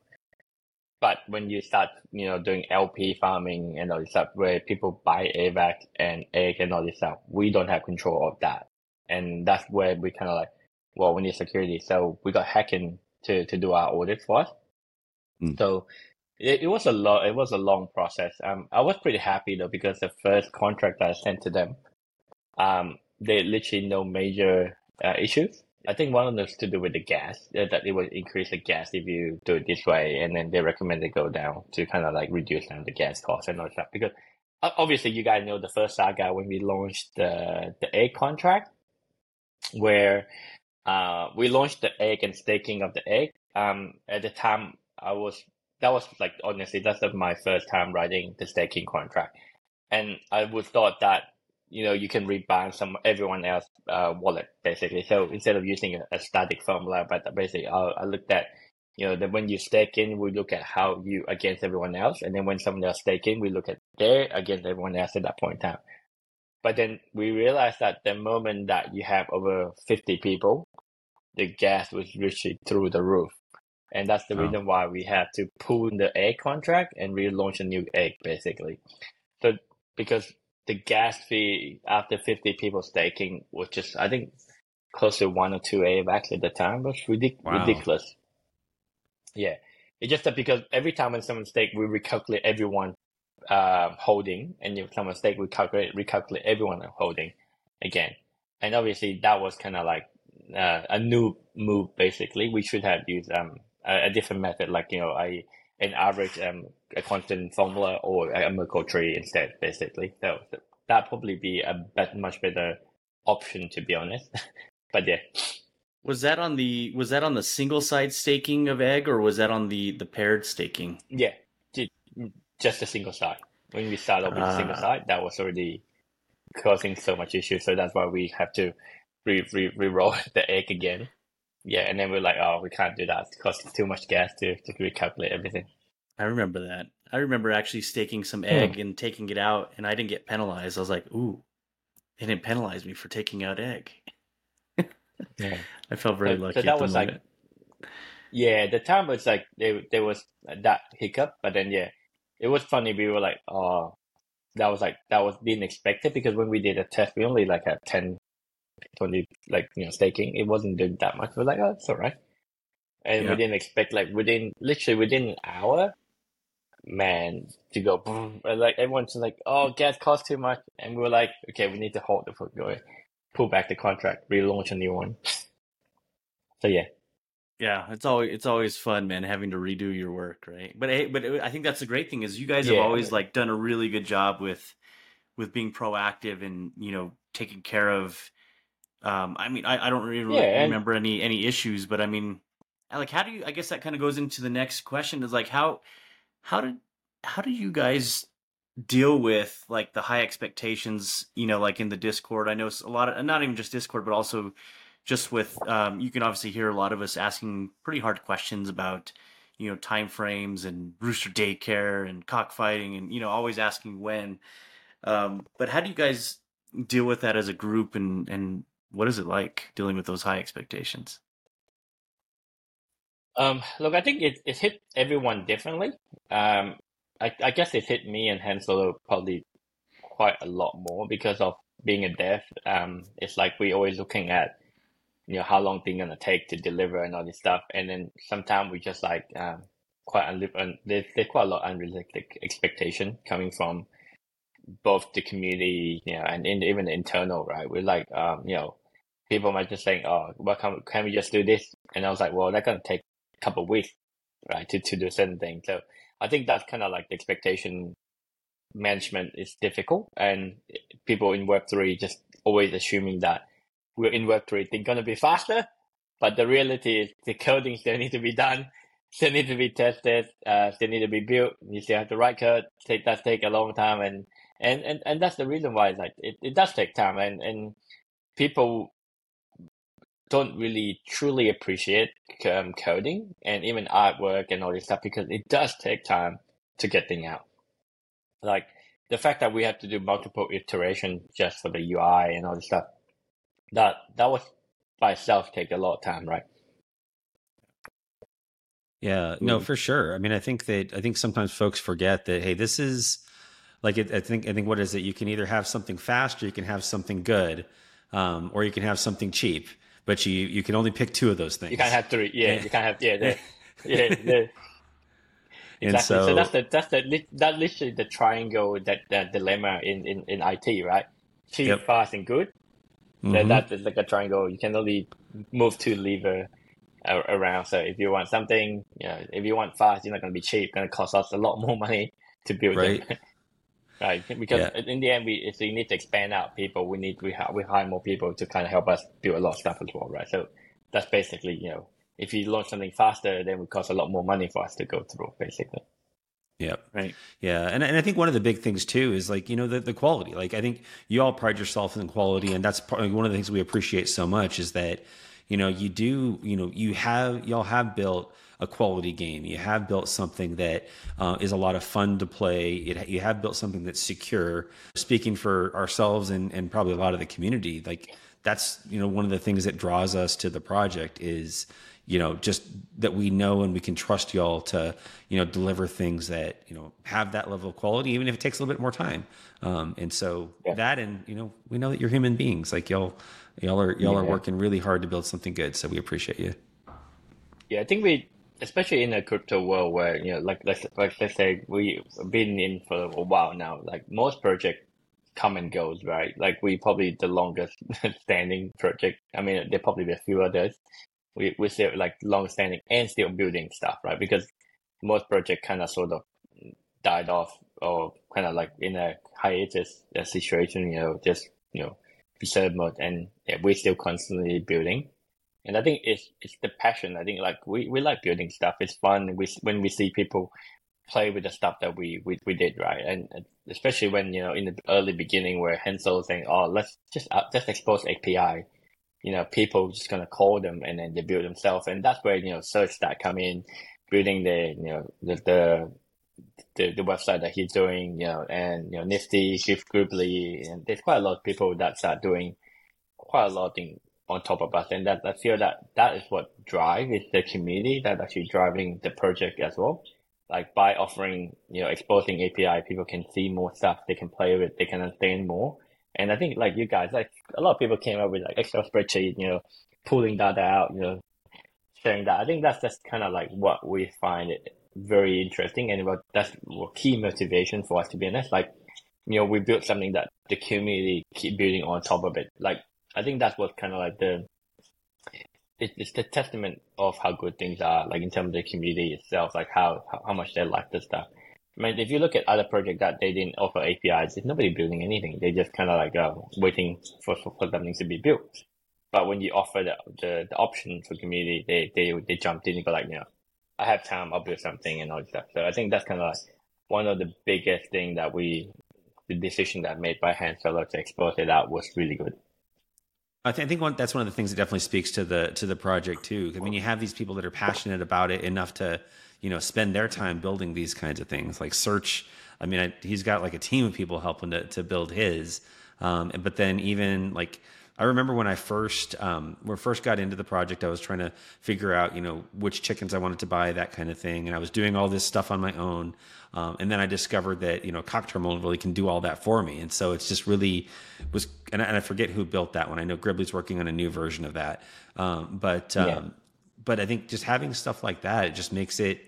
But when you start you know doing lp farming and all this stuff where people buy avax and egg and all this stuff we don't have control of that. And that's where we kind of like well we need security. So we got Hacken to to do our audit for us Mm. So it, it was a lot. It was a long process. Um, I was pretty happy though because the first contract I sent to them, um, there literally no major uh, issues. I think one of them to do with the gas, uh, that it would increase the gas if you do it this way, and then they recommend they go down to kind of like reduce down the gas cost and all that. Stuff. Because obviously, you guys know the first saga when we launched the the egg contract, where uh, we launched the egg and staking of the egg. Um, at the time, I was that was like honestly that's my first time writing the staking contract, and I would thought that you know you can rebind some everyone else uh, wallet basically. So instead of using a, a static formula, but basically I, I looked at you know that when you stake in, we look at how you against everyone else, and then when someone else stake in, we look at their against everyone else at that point in time. But then we realized that the moment that you have over fifty people, the gas was literally through the roof. And that's the oh. reason why we had to pull the egg contract and relaunch a new egg, basically. So because the gas fee after 50 people staking was just, I think, close to one or two AVAX at the time was ridic- wow. ridiculous. Yeah. It's just that because every time when someone stake, we recalculate everyone uh, holding, and if someone stake, we calculate recalculate everyone holding again. And obviously, that was kind of like uh, a new move. Basically, we should have used um, a, a, different method, like you know, a an average um, a constant formula or a Merkle tree instead. Basically, so that probably be a bet, much better option to be honest. but yeah. Was that on the was that on the single side staking of egg or was that on the the paired staking? Yeah, just a single side. When we started with uh, single ah. side, that was already causing so much issue. So that's why we have to re re re-roll the egg again. Yeah, and then we're like, oh, we can't do that. It costs too much gas to to recalculate everything. I remember that. I remember actually staking some hmm. egg and taking it out, and I didn't get penalized. I was like, ooh, they didn't penalize me for taking out egg. yeah. I felt very so, lucky. So that was moment. like, yeah, the time was like there, there was that hiccup, but then yeah, it was funny. We were like, oh, that was like that was being expected because when we did a test, we only like had 10, 20, like you know, staking. It wasn't doing that much. We are like, oh, it's all right. And yeah. we didn't expect like within literally within an hour, man, to go boom. Like everyone's like, oh, gas costs too much, and we were like, okay, we need to hold the foot going, pull back the contract, relaunch a new one. so yeah, yeah, it's always it's always fun, man, having to redo your work, right? But hey, but uh, I think that's the great thing is you guys have always like done a really good job with with being proactive and you know taking care of. Um, I mean, I, I don't really yeah, remember and... any any issues, but I mean, like, how do you? I guess that kind of goes into the next question: is like how how did how do you guys deal with like the high expectations? You know, like in the Discord, I know a lot of not even just Discord, but also just with um, you can obviously hear a lot of us asking pretty hard questions about you know time frames and rooster daycare and cockfighting and you know always asking when um, but how do you guys deal with that as a group and and what is it like dealing with those high expectations um, look i think it, it hit everyone differently um, I, I guess it hit me and Hansel probably quite a lot more because of being a dev um, it's like we're always looking at you know how long things gonna take to deliver and all this stuff. And then sometimes we just like um, quite unli- there's, there's quite a lot of unrealistic expectation coming from both the community, you know, and in, even the internal, right? We're like, um, you know, people might just think, oh, well, can, can we just do this? And I was like, well, that's gonna take a couple of weeks, right, to to do certain things. So I think that's kind of like the expectation management is difficult, and people in Web three just always assuming that we're in Web3, they're going to be faster. But the reality is the coding still needs to be done, still need to be tested, uh, still need to be built. You still have to write code. Take that take a long time, and and and, and that's the reason why like it, it does take time, and and people don't really truly appreciate um, coding and even artwork and all this stuff because it does take time to get things out. Like the fact that we had to do multiple iterations just for the UI and all this stuff that that was by itself take a lot of time, right? Yeah, no, for sure. I mean, I think that I think sometimes folks forget that hey, this is like it, I think I think what is it? You can either have something fast or you can have something good, um, or you can have something cheap. But you you can only pick two of those things. You can't have three. Yeah, you can't have yeah, yeah. The, exactly. So, so, that's the that's the that literally the triangle that that dilemma in in in IT, right? Cheap, yep. fast, and good Mm-hmm. That that is like a triangle. You can only move two lever around. So if you want something, you know, if you want fast, you're not going to be cheap. Going to cost us a lot more money to build right. them. Right? Because yeah. in the end, we if we need to expand out people, we need we have we hire more people to kind of help us do a lot of stuff as well, right? So that's basically you know if you launch something faster, then it would cost a lot more money for us to go through, basically. Yep. Right. Yeah. And, and I think one of the big things too is like, you know, the, the quality. Like, I think you all pride yourself in quality. And that's probably one of the things we appreciate so much is that, you know, you do, you know, you have, y'all have built a quality game. You have built something that uh, is a lot of fun to play. It, you have built something that's secure. Speaking for ourselves and, and probably a lot of the community, like that's, you know, one of the things that draws us to the project is, you know, just that we know and we can trust y'all to, you know, deliver things that, you know, have that level of quality, even if it takes a little bit more time. Um, and so yeah. that, and, you know, we know that you're human beings. Like y'all, y'all are, y'all yeah. are working really hard to build something good. So we appreciate you. Yeah. I think we, especially in a crypto world where, you know, like, let's, like, let's say we've been in for a while now, like most projects come and goes, right? Like we probably the longest standing project. I mean, there probably be a few others, we we still like long standing and still building stuff, right? Because most project kind of sort of died off or kind of like in a hiatus situation, you know, just you know, preserve mode, and yeah, we're still constantly building. And I think it's it's the passion. I think like we, we like building stuff. It's fun. We when we see people play with the stuff that we, we, we did right, and especially when you know in the early beginning where Hensel saying, "Oh, let's just uh, just expose API," you know, people just gonna call them and then they build themselves, and that's where you know Surfstack come in, building the you know the the the, the website that he's doing, you know, and you know Nifty, Shift Grouply, and there's quite a lot of people that start doing quite a lot of things on top of us, and that I feel that that is what drive is the community that actually driving the project as well. Like by offering, you know, exposing API, people can see more stuff, they can play with, they can understand more, and I think like you guys, like a lot of people came up with like Excel spreadsheet, you know, pulling data out, you know, sharing that. I think that's just kind of like what we find it very interesting, and what that's what key motivation for us to be honest. Like, you know, we built something that the community keep building on top of it. Like, I think that's what kind of like the it's the testament of how good things are, like in terms of the community itself, like how how, much they like the stuff. I mean, if you look at other projects that they didn't offer APIs, there's nobody building anything. They just kind of like uh, waiting for, for something to be built. But when you offer the, the, the option for community, they, they, they jumped in and go like, you know, I have time, I'll build something and all that stuff. So I think that's kind of like one of the biggest thing that we, the decision that made by Hans Furler to expose it out was really good. I, th- I think one, that's one of the things that definitely speaks to the to the project too. I mean, you have these people that are passionate about it enough to you know spend their time building these kinds of things like search i mean I, he's got like a team of people helping to, to build his um, but then even like I remember when I first um, when I first got into the project, I was trying to figure out you know which chickens I wanted to buy, that kind of thing, and I was doing all this stuff on my own. Um, and then I discovered that you know Cock Terminal really can do all that for me, and so it's just really was. And I, and I forget who built that one. I know Gribbly's working on a new version of that, um, but yeah. Um, but I think just having stuff like that it just makes it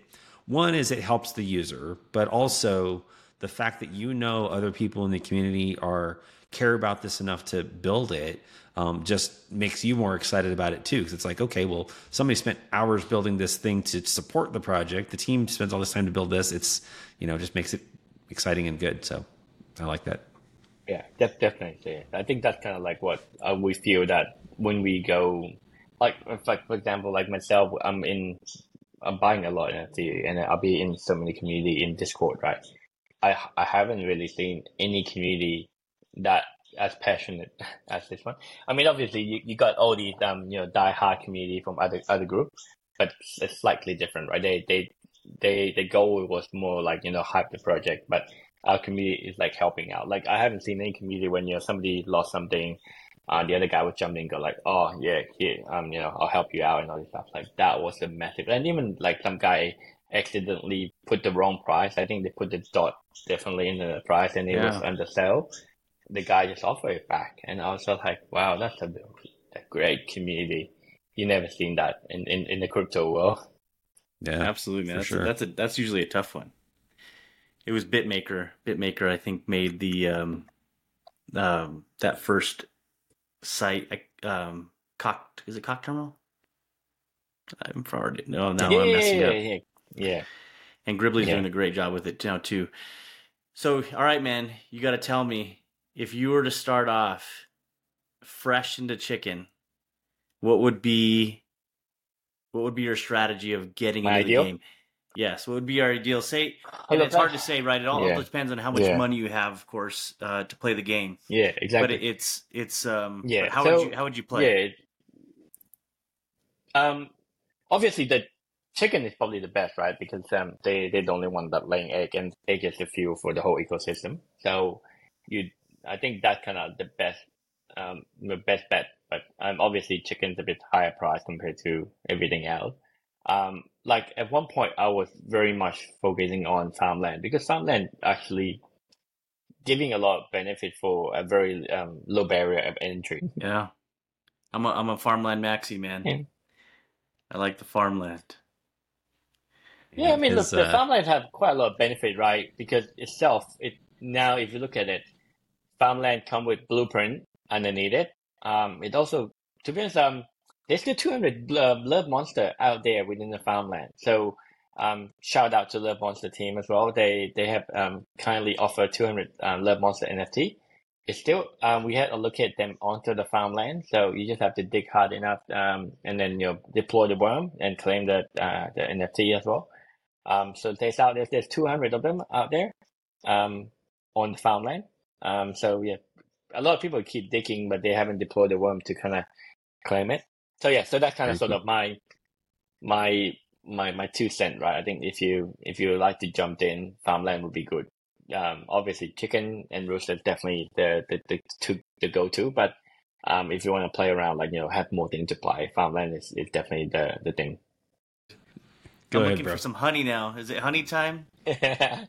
one is it helps the user, but also the fact that you know other people in the community are care about this enough to build it um, just makes you more excited about it too. Because it's like, okay, well, somebody spent hours building this thing to support the project. The team spends all this time to build this. It's you know just makes it exciting and good. So I like that. Yeah, def- definitely. I think that's kind of like what uh, we feel that when we go, like, like for example, like myself, I'm in I'm buying a lot in NFT and I'll be in so many community in Discord, right? I I haven't really seen any community that as passionate as this one. I mean, obviously you, you got all these um you know die hard community from other other groups, but it's slightly different, right? They they they the goal was more like you know hype the project, but our community is like helping out. Like I haven't seen any community when you know somebody lost something uh, the other guy would jump in and go like, oh yeah, here, um, you know, I'll help you out and all this stuff. Like that was a massive, and even like some guy accidentally put the wrong price. I think they put the dot definitely in the price and it yeah. was under sale. The guy just offered it back, and I was just like, wow, that's a, a great community. You never seen that in, in, in the crypto world. Yeah, absolutely, man. That's, sure. a, that's a that's usually a tough one. It was Bitmaker. Bitmaker, I think, made the um, um, that first site. Um, cock is it cock terminal? I'm already no now yeah, I'm messing yeah, up. yeah, yeah. And Gribbly's Yeah. doing a great job with it now too. So, all right, man, you got to tell me if you were to start off fresh into chicken, what would be what would be your strategy of getting My into ideal? the game? Yes, what would be our ideal? Say, and it's hard to say, right? It all, Yeah. depends on how much Yeah. money you have, of course, uh, to play the game. Yeah, exactly. But it's it's um Yeah, How so- would you how would you play? Yeah. Um, obviously the chicken is probably the best, right? Because um, they they're the only one that laying egg, and egg is the fuel for the whole ecosystem. So you, I think that's kind of the best, um, the best bet. But um, obviously chicken's a bit higher price compared to everything else. Um, like at one point I was very much focusing on farmland because farmland actually giving a lot of benefit for a very um, low barrier of entry. Yeah. I'm a I'm a farmland maxi man. Yeah. I like the farmland. Yeah, I mean, look, Because, the uh, farmland have quite a lot of benefit, right? Because itself, it now if you look at it, farmland come with blueprint underneath it. Um, it also, to be honest, um, there's still 200 uh, Love Monster out there within the farmland. So, um, shout out to Love Monster team as well. They they have um kindly offered 200 um, Love Monster NFT. It's still um we had to allocate them onto the farmland, so you just have to dig hard enough um and then you know deploy the worm and claim the uh the NFT as well. Um, so there's out there's 200 of them out there, um, on the farmland. Um, so yeah, a lot of people keep digging, but they haven't deployed the worm to kind of claim it. So yeah, so that's kind of Very sort of my my my my two cent, right? I think if you if you like to jump in, farmland would be good. Um, obviously chicken and rooster is definitely the the the two the go to, but um, if you want to play around, like you know, have more things to play, farmland is, is definitely the the thing. Go I'm ahead, looking bro. for some honey now. Is it honey time?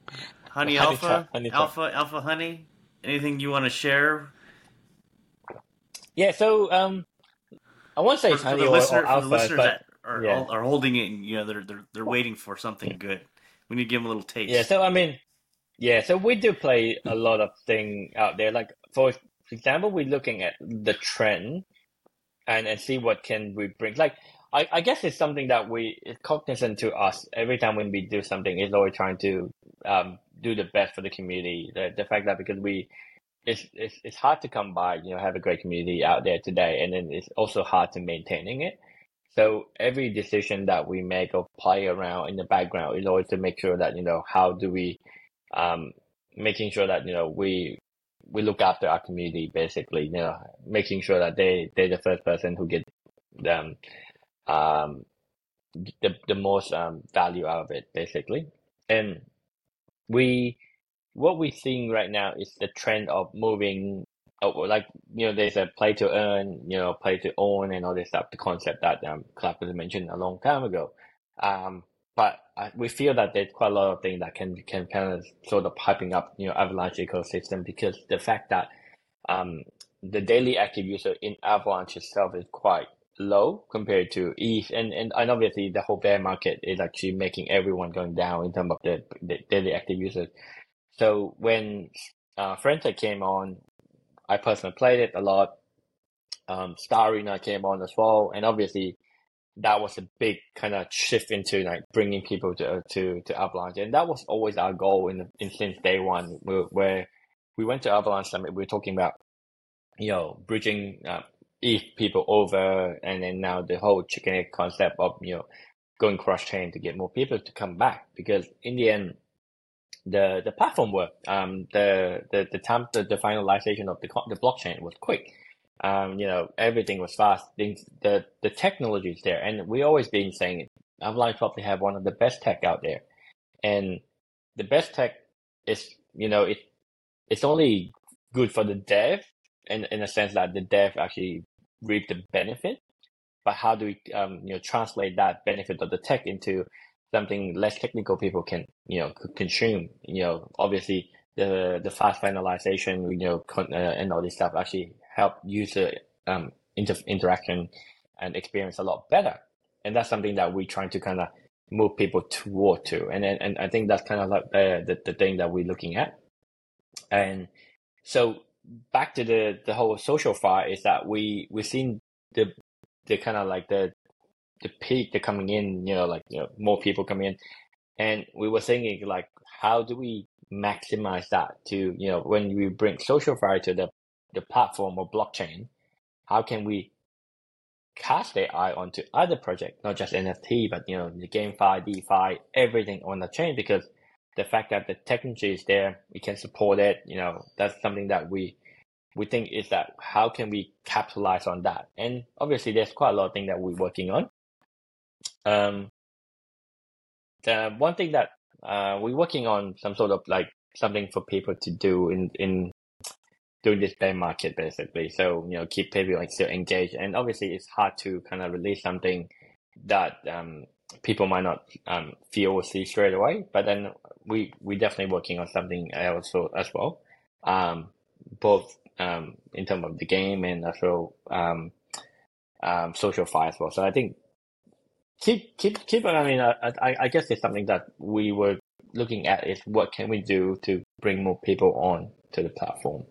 Honey Honey alpha? trap, honey trap. alpha alpha honey? Anything you want to share? Yeah, so um, I won't say For, it's for the, or, listener, or for the listeners but that are, yeah. are holding it and you know they're they're they're waiting for something good. We need to give them a little taste. yeah. So I mean, yeah. So we do play a lot of thing out there. Like for example, we're looking at the trend and and see what can we bring. Like I, I guess it's something that we it's cognizant to us every time when we do something. Is always trying to um do the best for the community. The the fact that because we it's, it's it's hard to come by, you know, have a great community out there today, and then it's also hard to maintaining it. So every decision that we make or play around in the background is always to make sure that you know how do we, um, making sure that you know we we look after our community basically, you know, making sure that they they're the first person who get them, um the the most um value out of it basically, and we what we're seeing right now is the trend of moving like you know there's a play to earn you know play to own and all this stuff the concept that um Clark was mentioned a long time ago. Um but I, we feel that there's quite a lot of things that can can kind of sort of hyping up you know avalanche ecosystem because the fact that um the daily active user in avalanche itself is quite low compared to ETH and, and and obviously the whole bear market is actually making everyone going down in terms of the, the daily active users so when uh, Friend.tech came on, I personally played it a lot. Um, Star came on as well, and obviously that was a big kind of shift into like bringing people to to to Avalanche, and that was always our goal in, in since day one, where, where we went to Avalanche Summit. We were talking about you know bridging uh, ETH people over, and then now the whole chicken egg concept of you know going cross chain to get more people to come back because in the end the the platform worked. Um, the the the time the, the finalization of the the blockchain was quick. Um, you know everything was fast. Things the the technology is there, and we always been saying. Avalanche probably have one of the best tech out there, and the best tech is you know it it's only good for the dev, in in a sense that the dev actually reap the benefit. But how do we um you know translate that benefit of the tech into something less technical people can you know consume? You know obviously the the fast finalization you know uh, and all this stuff actually help user um inter- interaction and experience a lot better. And that's something that we're trying to kind of move people toward to. And and, and I think that's kind of like the, the the thing that we're looking at. And so back to the the whole SocialFi is that we we seen the the kind of like the the peak the coming in, you know, like you know more people coming in, and we were thinking like how do we maximize that to you know when we bring SocialFi to the the platform or blockchain, how can we cast their eye onto other projects, not just NFT, but you know the GameFi, DeFi, everything on the chain? Because the fact that the technology is there, we can support it. You know, that's something that we we think is that how can we capitalize on that? And obviously, there's quite a lot of things that we're working on. Um, the one thing that uh, we're working on some sort of like something for people to do in in doing this bear market basically. So you know, keep people like still engaged. And obviously, it's hard to kind of release something that um, people might not um, feel or see straight away. But then we we definitely working on something else as well, um, both um, in terms of the game and also um, um, SocialFi as well. So I think keep keep keep. I mean, I, I I guess it's something that we were looking at is what can we do to bring more people on to the platform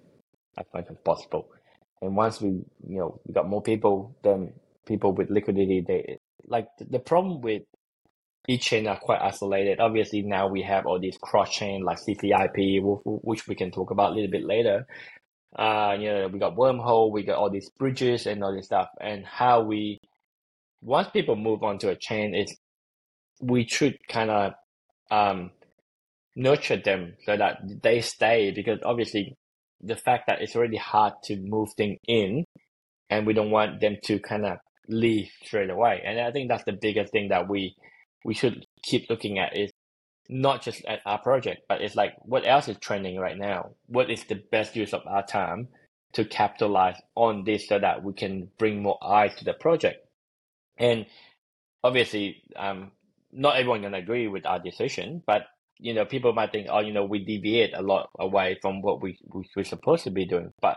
as much as possible. And once we you know we got more people, then people with liquidity they like the problem with each chain are quite isolated. Obviously, now we have all these cross chain like CCIP, which we can talk about a little bit later. Uh, you know, we got wormhole, we got all these bridges and all this stuff, and how we once people move onto a chain, it's we should kind of um, nurture them so that they stay because obviously the fact that it's already hard to move things in, and we don't want them to kind of leave straight away. And I think that's the biggest thing that we we should keep looking at is not just at our project, but it's like what else is trending right now? What is the best use of our time to capitalize on this so that we can bring more eyes to the project? And obviously, um, not everyone can agree with our decision, but you know, people might think, oh, you know, we deviate a lot away from what we, we we're supposed to be doing. But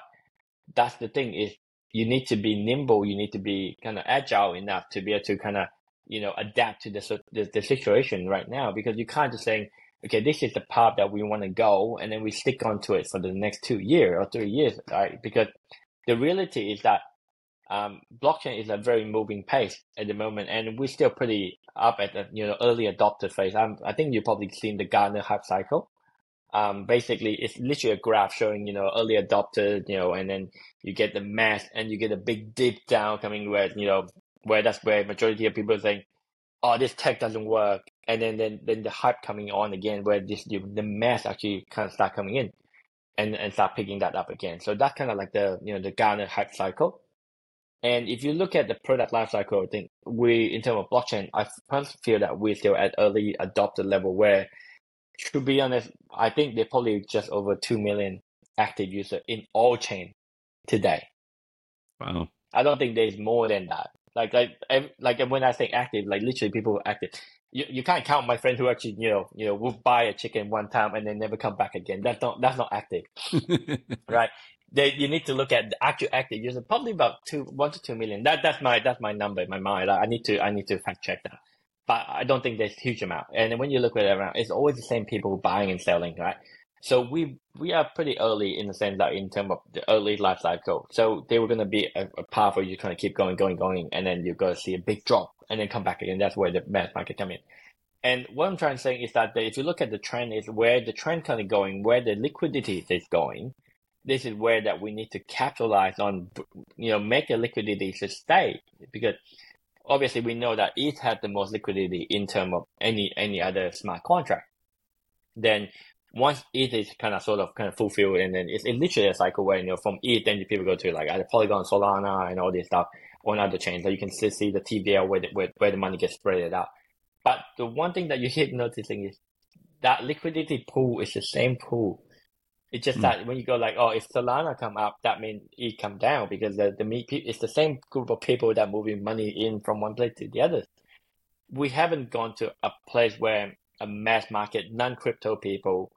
that's the thing is you need to be nimble. You need to be kind of agile enough to be able to kind of you know adapt to the, the, the situation right now because you can't just saying okay this is the path that we want to go and then we stick onto it for the next two years or three years right because the reality is that um, blockchain is a very moving pace at the moment and we're still pretty up at the you know early adopter phase I'm, i think you've probably seen the gartner hype cycle um, basically it's literally a graph showing you know early adopter you know and then you get the mass and you get a big dip down coming where you know where that's where majority of people saying, "Oh, this tech doesn't work," and then then then the hype coming on again, where this the, the mass actually kind of start coming in, and and start picking that up again. So that's kind of like the you know the Gartner hype cycle. And if you look at the product life cycle, I think we, in terms of blockchain, I feel that we're still at early adopter level where, to be honest, I think they're probably just over 2 million active users in all chain today. Wow. I don't think there's more than that. Like like like when I say active, like literally people are active. You you can't count my friend who actually you know you know will buy a chicken one time and then never come back again. That's not that's not active, right? They, you need to look at the actual active user, probably about two one to two million. That that's my that's my number in my mind. I need to I need to fact check that, but I don't think there's a huge amount. And when you look at it around, it's always the same people buying and selling, right? So we we are pretty early in the sense that in terms of the early life cycle. So they were going to be a, a path where you're kind of keep going, going, going, and then you're going to see a big drop and then come back again. That's where the mass market come in. And what I'm trying to say is that if you look at the trend, is where the trend kind of going, where the liquidity is going. This is where that we need to capitalize on, you know, make the liquidity to stay because obviously we know that ETH had the most liquidity in terms of any any other smart contract. Then once ETH is kind of sort of kind of fulfilled, and then it's, it's literally a cycle where you know from ETH, then people go to like either Polygon, Solana, and all this stuff on other chains. So you can still see the TVL where the, where, where the money gets spread out. But the one thing that you keep noticing is that liquidity pool is the same pool. It's just mm. that when you go like, oh, if Solana come up, that means it come down because the the it's the same group of people that moving money in from one place to the other. We haven't gone to a place where a mass market non crypto people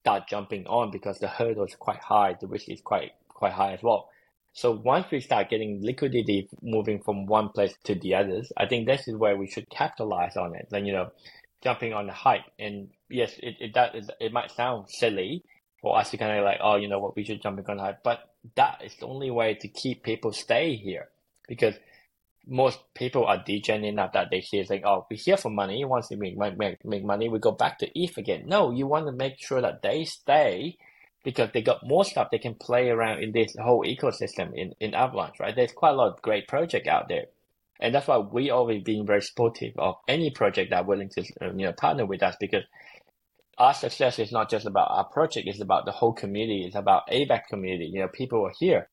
start jumping on because the hurdle is quite high, the risk is quite quite high as well. So once we start getting liquidity moving from one place to the others, I think this is where we should capitalize on it. Then you know, jumping on the hype. And yes, it it that is it might sound silly for us to kind of like, oh, you know what, we should jump in on hype. But that is the only way to keep people stay here because most people are degen enough that they see like, oh, we're here for money. Once we make, make, make money, we go back to ETH again. No, you want to make sure that they stay because they got more stuff they can play around in this whole ecosystem in, in Avalanche, right? There's quite a lot of great project out there. And that's why we always being very supportive of any project that willing to you know partner with us because our success is not just about our project, it's about the whole community, it's about AVAX community. You know, people are here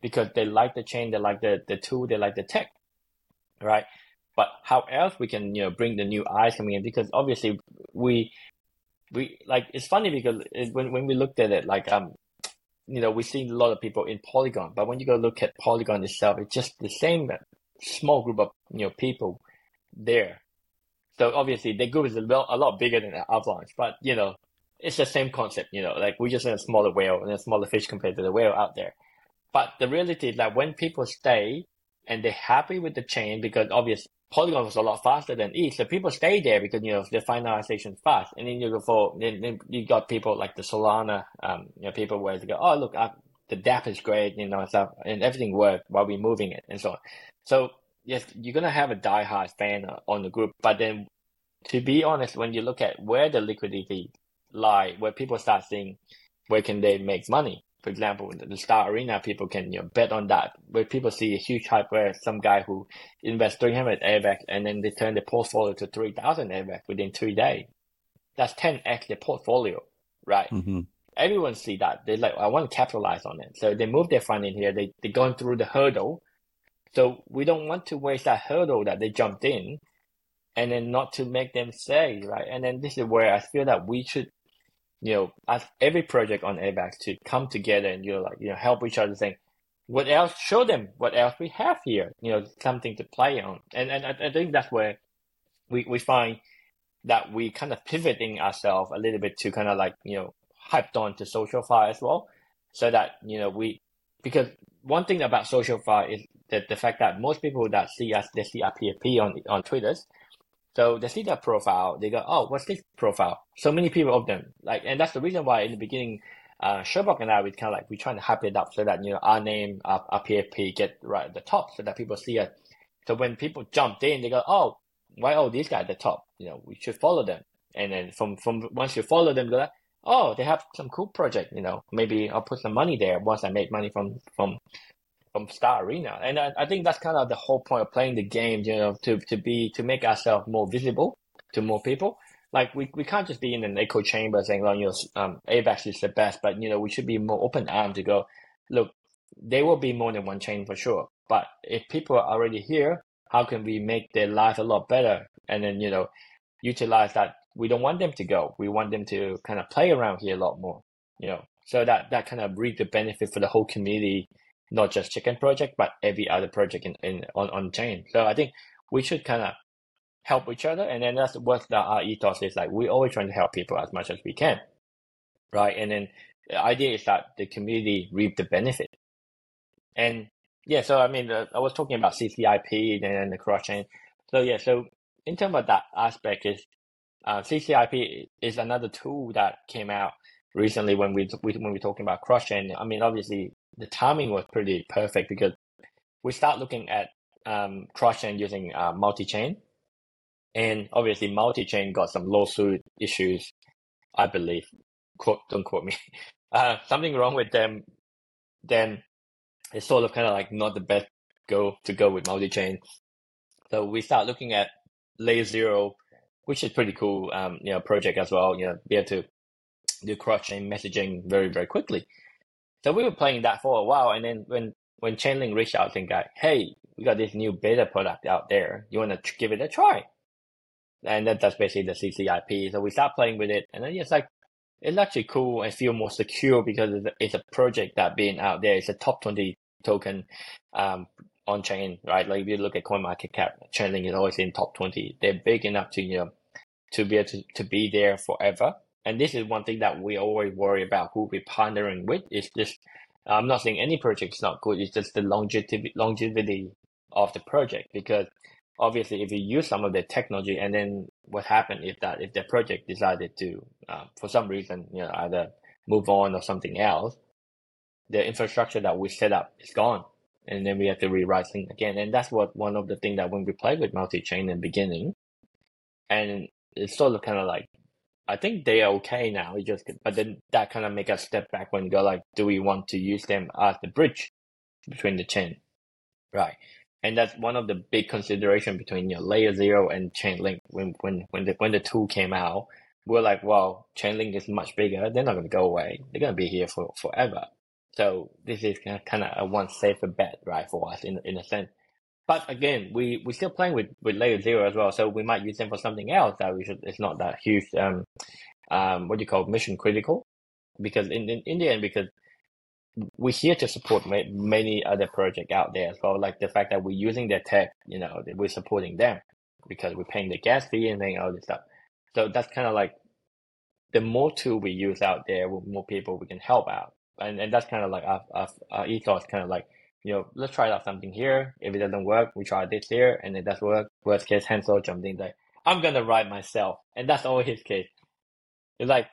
because they like the chain, they like the, the tool, they like the tech. Right. But how else we can, you know, bring the new eyes coming in because obviously we we like it's funny because it, when when we looked at it like um you know we see a lot of people in Polygon, but when you go look at Polygon itself, it's just the same small group of you know people there so obviously the group is a, a lot bigger than Avalanche, but you know, it's the same concept, you know, like we're just a smaller whale and a smaller fish compared to the whale out there. But the reality is that when people stay and they're happy with the chain because obviously Polygon was a lot faster than ETH, so people stay there because you know the finalization is fast. And then you go for then, then you got people like the Solana, um, you know, people where they go, oh look, I, the dApp is great, you know, stuff, and everything worked while we're moving it and so on. So yes, you're gonna have a diehard fan on the group, but then to be honest, when you look at where the liquidity lie, where people start seeing where can they make money. For example, the Star Arena, people can you know, bet on that. Where people see a huge hype where some guy who invests 300 AVAX and then they turn the portfolio to 3,000 AVAX within three days. That's 10x the portfolio, right? Mm-hmm. Everyone see that. They're like, I want to capitalize on it. So they move their fund in here. They, they're going through the hurdle so we don't want to waste that hurdle that they jumped in and then not to make them say, right? And then this is where I feel that we should, you know, as every project on AVAX to come together and, you know, like, you know, help each other saying, what else, show them what else we have here, you know, something to play on. And, and I, I think that's where we, we find that we kind of pivoting ourselves a little bit to kind of like, you know, hyped on to SocialFi as well. So that, you know, we, because one thing about social SocialFi is the, the fact that most people that see us, they see our PFP on, on Twitters. So they see that profile, they go, oh, what's this profile? So many people of them. Like, and that's the reason why in the beginning, uh, and I, we kind of like, we trying to hype it up so that, you know, our name, our, our PFP get right at the top so that people see it. So when people jumped in, they go, oh, why oh these guys at the top? You know, we should follow them. And then from, from once you follow them, go like, oh, they have some cool project, you know, maybe I'll put some money there once I make money from, from, from Star Arena. And I, I think that's kind of the whole point of playing the game, you know, to, to be, to make ourselves more visible to more people. Like we, we can't just be in an echo chamber saying, well, you know, um, is the best, but you know, we should be more open armed to go, look, there will be more than one chain for sure. But if people are already here, how can we make their life a lot better? And then, you know, utilize that we don't want them to go. We want them to kind of play around here a lot more, you know, so that, that kind of reap the benefit for the whole community, not just chicken project, but every other project in, in on, on chain. So I think we should kind of help each other. And then that's what the, our ethos is like. We're always trying to help people as much as we can. Right. And then the idea is that the community reap the benefit. And yeah, so I mean, I was talking about CCIP and then the cross chain. So yeah, so in terms of that aspect is uh, CCIP is another tool that came out recently when we, we when we're talking about cross chain. I mean, obviously the timing was pretty perfect because we start looking at um, cross chain using uh, multi chain, and obviously multi chain got some lawsuit issues, I believe. Quote, don't quote me. Uh, something wrong with them. Then it's sort of kind of like not the best go to go with multi chain. So we start looking at layer zero which is pretty cool, um, you know, project as well. You know, be able to do cross chain messaging very very quickly. So we were playing that for a while, and then when when Chainlink reached out and got, hey, we got this new beta product out there. You want to give it a try? And that, that's basically the CCIP. So we start playing with it, and then it's like it's actually cool and feel more secure because it's a, project that being out there. It's a top twenty token um, on chain, right? Like if you look at CoinMarketCap, Chainlink is always in top twenty. They're big enough to you know to be able to, to be there forever. And this is one thing that we always worry about who we're partnering with. Is just I'm not saying any project is not good. It's just the longevity longevity of the project because obviously if you use some of the technology and then what happened if that if the project decided to uh, for some reason you know either move on or something else, the infrastructure that we set up is gone. And then we have to rewrite things again. And that's what one of the things that when we played with multi-chain in the beginning, and it's sort of kind of like, I think they are okay now. We just, but then that kind of make us step back when go like, do we want to use them as the bridge between the chain? Right. And that's one of the big consideration between your layer zero and Chainlink. When when when the when the tool came out, we we're like, well, Chainlink is much bigger. They're not going to go away. They're going to be here for forever. So this is kind of a one safer bet, right, for us in in a sense. But again, we we still playing with with layer zero as well, so we might use them for something else that we should. It's not that huge. Um, um, what do you call mission critical? Because in in, in the end, because we're here to support many other projects out there as well. Like the fact that we're using their tech, you know, we're supporting them because we're paying the gas fee and paying all this stuff. So that's kind of like the more tool we use out there, the more people we can help out and, and that's kind of like our, our, our ethos kind of like you know let's try out something here. If it doesn't work we try this here and it does work worst case Hensel jumped in like i'm gonna write myself. And that's always his case. It's like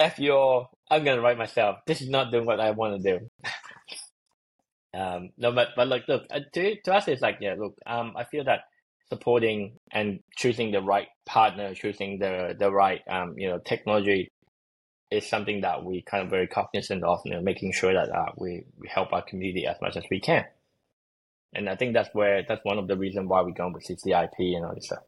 f your i'm gonna write myself. This is not doing what i want to do. Um no but but like look uh, to, to us it's like yeah look um i feel that supporting and choosing the right partner choosing the the right um you know technology is something that we kind of very cognizant of, you know, making sure that uh, we, we help our community as much as we can. And I think that's where that's one of the reasons why we're going with CCIP and all this stuff.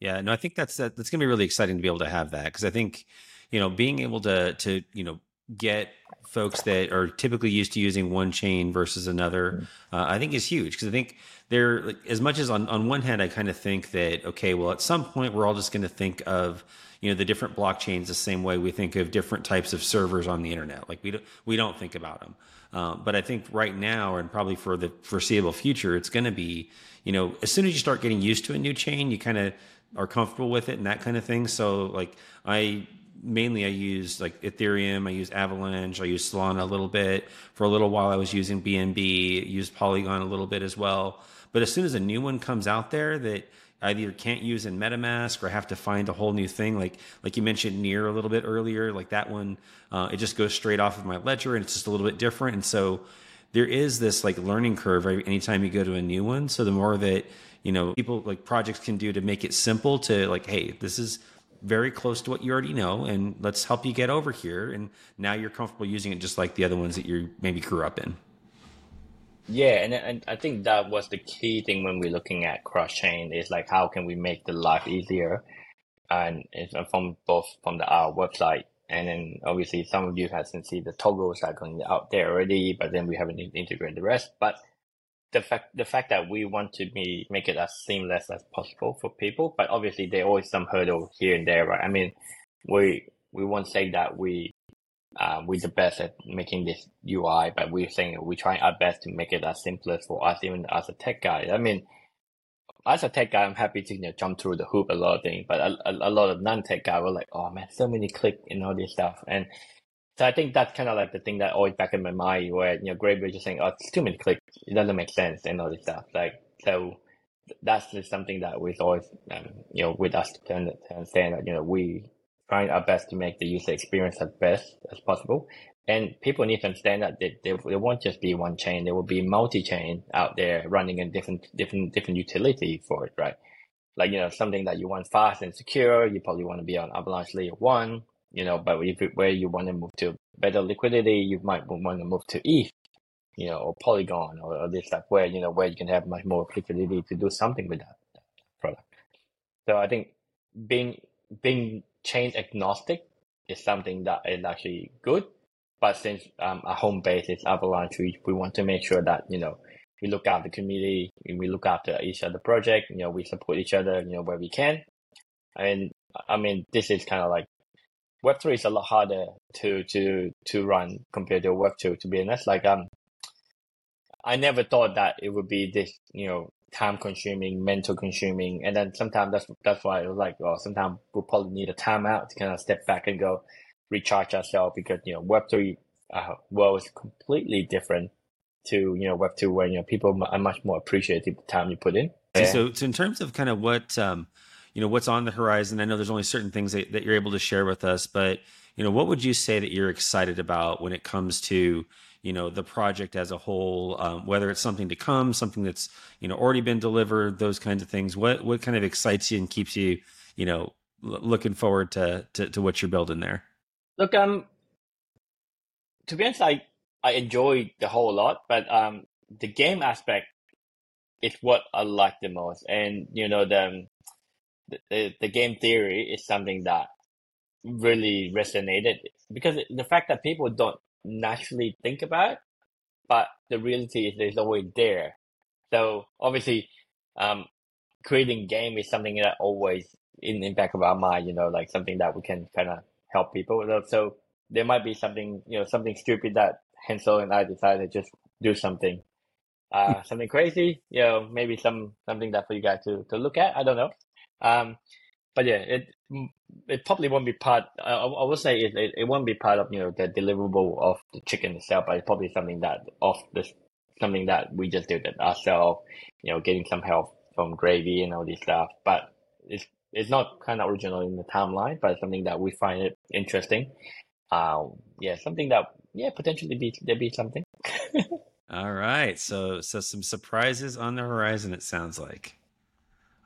Yeah, no, I think that's that's going to be really exciting to be able to have that because I think you know being able to to you know get folks that are typically used to using one chain versus another, mm-hmm. uh, I think is huge because I think they're like, as much as on on one hand I kind of think that okay, well at some point we're all just going to think of you know the different blockchains the same way we think of different types of servers on the internet. Like we don't we don't think about them. Um, but I think right now and probably for the foreseeable future, it's going to be you know as soon as you start getting used to a new chain, you kind of are comfortable with it and that kind of thing. So like I mainly I use like Ethereum, I use Avalanche, I use Solana a little bit. For a little while, I was using BNB, used Polygon a little bit as well. But as soon as a new one comes out there that I either can't use in MetaMask or have to find a whole new thing. Like like you mentioned Near a little bit earlier, like that one, uh, it just goes straight off of my ledger and it's just a little bit different. And so there is this like learning curve right? anytime you go to a new one. So the more that you know people like projects can do to make it simple to like, hey, this is very close to what you already know, and let's help you get over here. And now you're comfortable using it just like the other ones that you maybe grew up in. Yeah, and, and I think that was the key thing when we're looking at cross chain is like how can we make the life easier, and from both from the our website and then obviously some of you hasn't seen the toggles are going out there already, but then we haven't integrated the rest. But the fact the fact that we want to be make it as seamless as possible for people, but obviously there always some hurdle here and there, right? I mean, we we won't say that we um, we're the best at making this UI, but we're saying we're trying our best to make it as simple for us, even as a tech guy. I mean, as a tech guy, I'm happy to you know, jump through the hoop a lot of things, but a, a, a lot of non-tech guys were like, oh man, so many clicks and all this stuff. And so I think that's kind of like the thing that always back in my mind where, you know, Graybridge just saying, oh, it's too many clicks. It doesn't make sense and all this stuff. Like, so that's just something that we've always, um, you know, with us to understand that, you know, we trying our best to make the user experience as best as possible. And people need to understand that they, they, they won't just be one chain. There will be multi-chain out there running in different, different, different utility for it, right? Like, you know, something that you want fast and secure, you probably want to be on Avalanche layer one, you know, but if where you want to move to better liquidity, you might want to move to ETH, you know, or Polygon or, or this stuff where, you know, where you can have much more liquidity to do something with that product. So I think being, being chain agnostic is something that is actually good. But since um, our home base is Avalanche, we, we want to make sure that, you know, we look after the community, we look after each other project, you know, we support each other, you know, where we can. And I mean, this is kind of like Web3 is a lot harder to, to, to run compared to Web2, to be honest. Like, um, I never thought that it would be this, you know, time consuming, mental consuming, and then sometimes that's that's why it was like, well, sometimes we'll probably need a timeout to kind of step back and go recharge ourselves because you know Web three uh, world is completely different to you know Web two, where you know people are much more appreciative of the time you put in. Yeah. So, so in terms of kind of what um, you know what's on the horizon, I know there's only certain things that, that you're able to share with us, but you know, what would you say that you're excited about when it comes to you know the project as a whole um, whether it's something to come something that's you know already been delivered those kinds of things. What what kind of excites you and keeps you you know l- looking forward to, to to what you're building there? Look um to be honest i i enjoy the whole lot but um the game aspect is what i like the most. And you know the the, the game theory is something that really resonated because the fact that people don't naturally think about, but the reality is it's always there. So obviously, um, creating game is something that always in the back of our mind, you know, like something that we can kind of help people. So there might be something, you know, something stupid that Hensel and I decided to just do something, uh, something crazy, you know, maybe some something that for you guys to to look at. I don't know. Um, but yeah, it it probably won't be part. I, I would say it, it, it won't be part of you know the deliverable of the Chikn itself, but it's probably something that of this something that we just did it ourselves. You know, getting some help from gravy and all this stuff, but it's it's not kind of original in the timeline, but something that we find it interesting. Uh, yeah, something that yeah potentially be there be something. all right, so so some surprises on the horizon. It sounds like.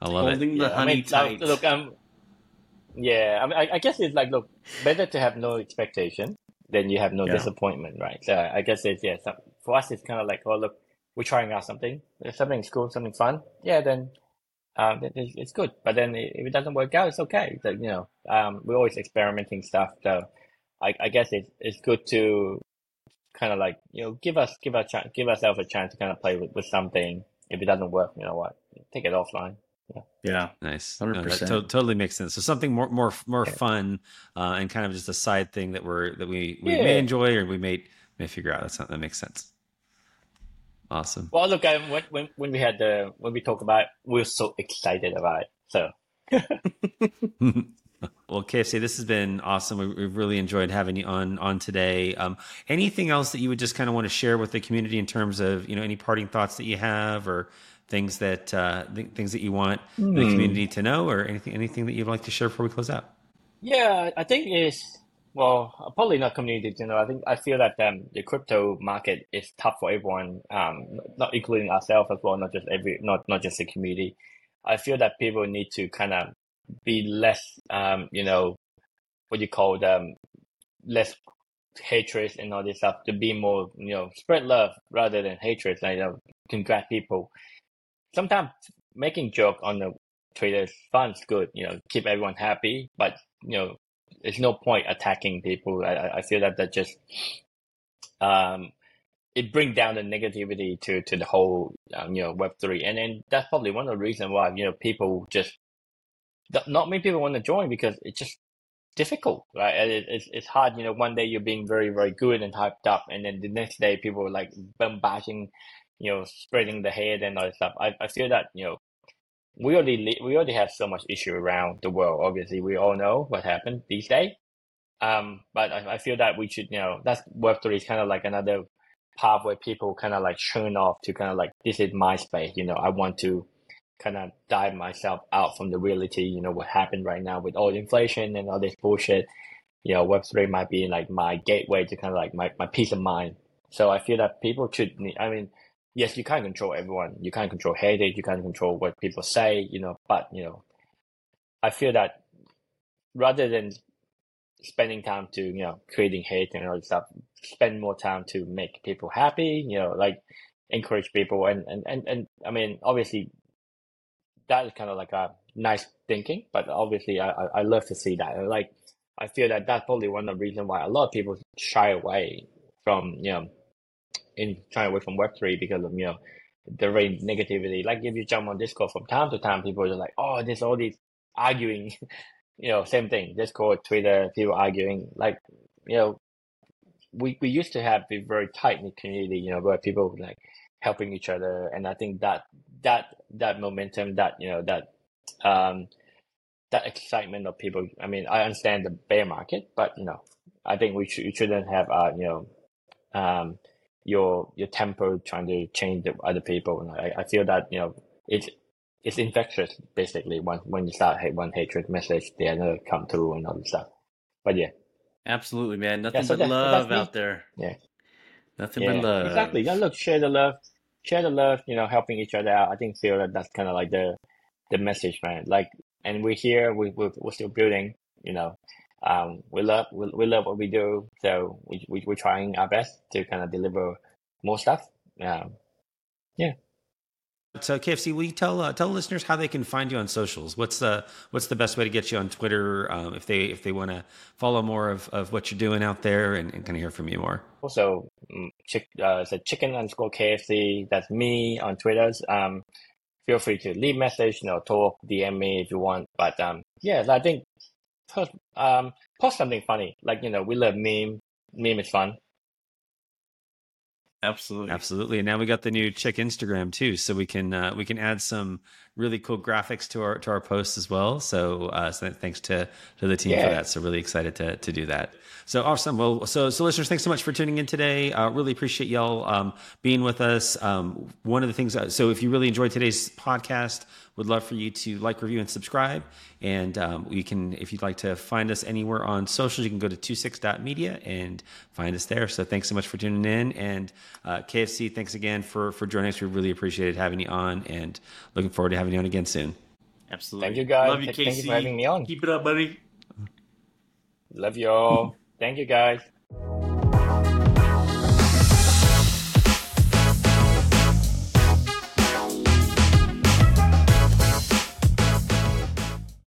I love Holding it. the yeah, honey I mean, tight. Look, um, yeah, I mean, I, I guess it's like, look, better to have no expectation than you have no Yeah. disappointment, right? So I guess it's yeah. Some, for us, it's kind of like, oh, look, we're trying out something. If something's cool, something fun, yeah, then um, then it's, it's good. But then if it doesn't work out, it's okay. It's like, you know, um, we're always experimenting stuff. So I, I guess it's it's good to kind of like you know give us give us chance, give ourselves a chance to kind of play with, with something. If it doesn't work, you know what, take it offline. Yeah. Nice. No, that 100%. to- totally makes sense. So something more, more, more Yeah. fun, uh, and kind of just a side thing that we're that we, we Yeah. may enjoy or we may may figure out. That's that makes sense. Awesome. Well, look, um, when, when when we had the when we talked about, it, we are so excited about it. So well, KFC, this has been awesome. We, we've really enjoyed having you on on today. Um, anything else that you would just kind of want to share with the community in terms of you know any parting thoughts that you have or things that uh, th- things that you want the Hmm. community to know or anything anything that you'd like to share before we close out? yeah, I think it's well, probably not community. to know, I think I feel that um, the crypto market is tough for everyone, um, not including ourselves as well, not just every not not just the community. I feel that people need to kind of be less, um, you know, what you call them, less hatred and all this stuff to be more, you know, spread love rather than hatred. Like, you know, congrat people. Sometimes making joke on the Twitter is fun, it's good, you know, keep everyone happy, but you know, there's no point attacking people. I, I- feel that that just, um, it bring down the negativity to, to the whole, um, you know, Web three, and then that's probably one of the reasons why you know people just, not many people want to join because it's just difficult, right? It, it's it's hard. You know, one day you're being very very good and hyped up, and then the next day people are like bombarding, you know, spreading the hate and all that stuff. I, I feel that you know we already we already have so much issue around the world. Obviously, we all know what happened these days. Um, but I, I feel that we should, you know, that's Web three is kind of like another path where people kind of like turn off to kind of like this is my space. You know, I want to kind of dive myself out from the reality. You know, what happened right now with all the inflation and all this bullshit. You know, Web three might be like my gateway to kind of like my my peace of mind. So I feel that people should. I mean, yes, you can't control everyone. You can't control hate. You can't control what people say. You know, but you know, I feel that rather than spending time to you know creating hate and all that stuff, spend more time to make people happy. You know, like encourage people and and and, and I mean, obviously, that is kind of like a nice thinking. But obviously, I I, love to see that. Like, I feel that that's probably one of the reasons why a lot of people shy away from you know in shying away from Web three because of you know the very negativity. Like if you jump on Discord from time to time, people are like, "Oh, there's all these arguing." you know, same thing. Discord, Twitter, people arguing. Like, you know, we we used to have a very tight knit community. You know, where people were, like helping each other, and I think that that that momentum, that you know, that um that excitement of people. I mean, I understand the bear market, but you know, I think we should you shouldn't have uh you know um your your temper trying to change the other people. And I, I feel that you know it's it's infectious basically when when you start hate one hatred message, they gonna come through and all this stuff. But yeah, Absolutely, man. Nothing so but that- love out there. Yeah. Nothing Yeah, but love. exactly. Yeah, look, share the love, share the love. You know, helping each other out. I think feel that that's kind of like the the message, man. Like, and we're here. We we we're still building. You know, um, we love we, we love what we do. So we, we we're trying our best to kind of deliver more stuff. Um, So KFC, will you tell uh, tell listeners how they can find you on socials? What's the what's the best way to get you on Twitter um, if they if they want to follow more of, of what you're doing out there and, and kind of hear from you more? also, mm, chick, uh, it's a chikn underscore KFC. That's me on Twitter. Um, feel free to leave message, you know, talk, DM me if you want. But um, yeah, I think post, um, post something funny. Like you know, we love meme. Meme is fun. Absolutely. Absolutely. And now we got the new check Instagram too, so we can uh, we can add some really cool graphics to our to our posts as well. So, uh, so thanks to to the team for that. So really excited to to do that. So awesome. Well, so so listeners, thanks so much for tuning in today. Uh, really appreciate y'all um, being with us. Um, one of the things. uh, So if you really enjoyed today's podcast, would love for you to like, review, and subscribe. And um, you can, if you'd like to find us anywhere on socials, you can go to 26.media and find us there. So thanks so much for tuning in. And uh, KFC, thanks again for, for joining us. We really appreciated having you on and looking forward to having you on again soon. Absolutely. Thank you, guys. Love you, Thank you for having me on. Keep it up, buddy. Love you all. Thank you guys.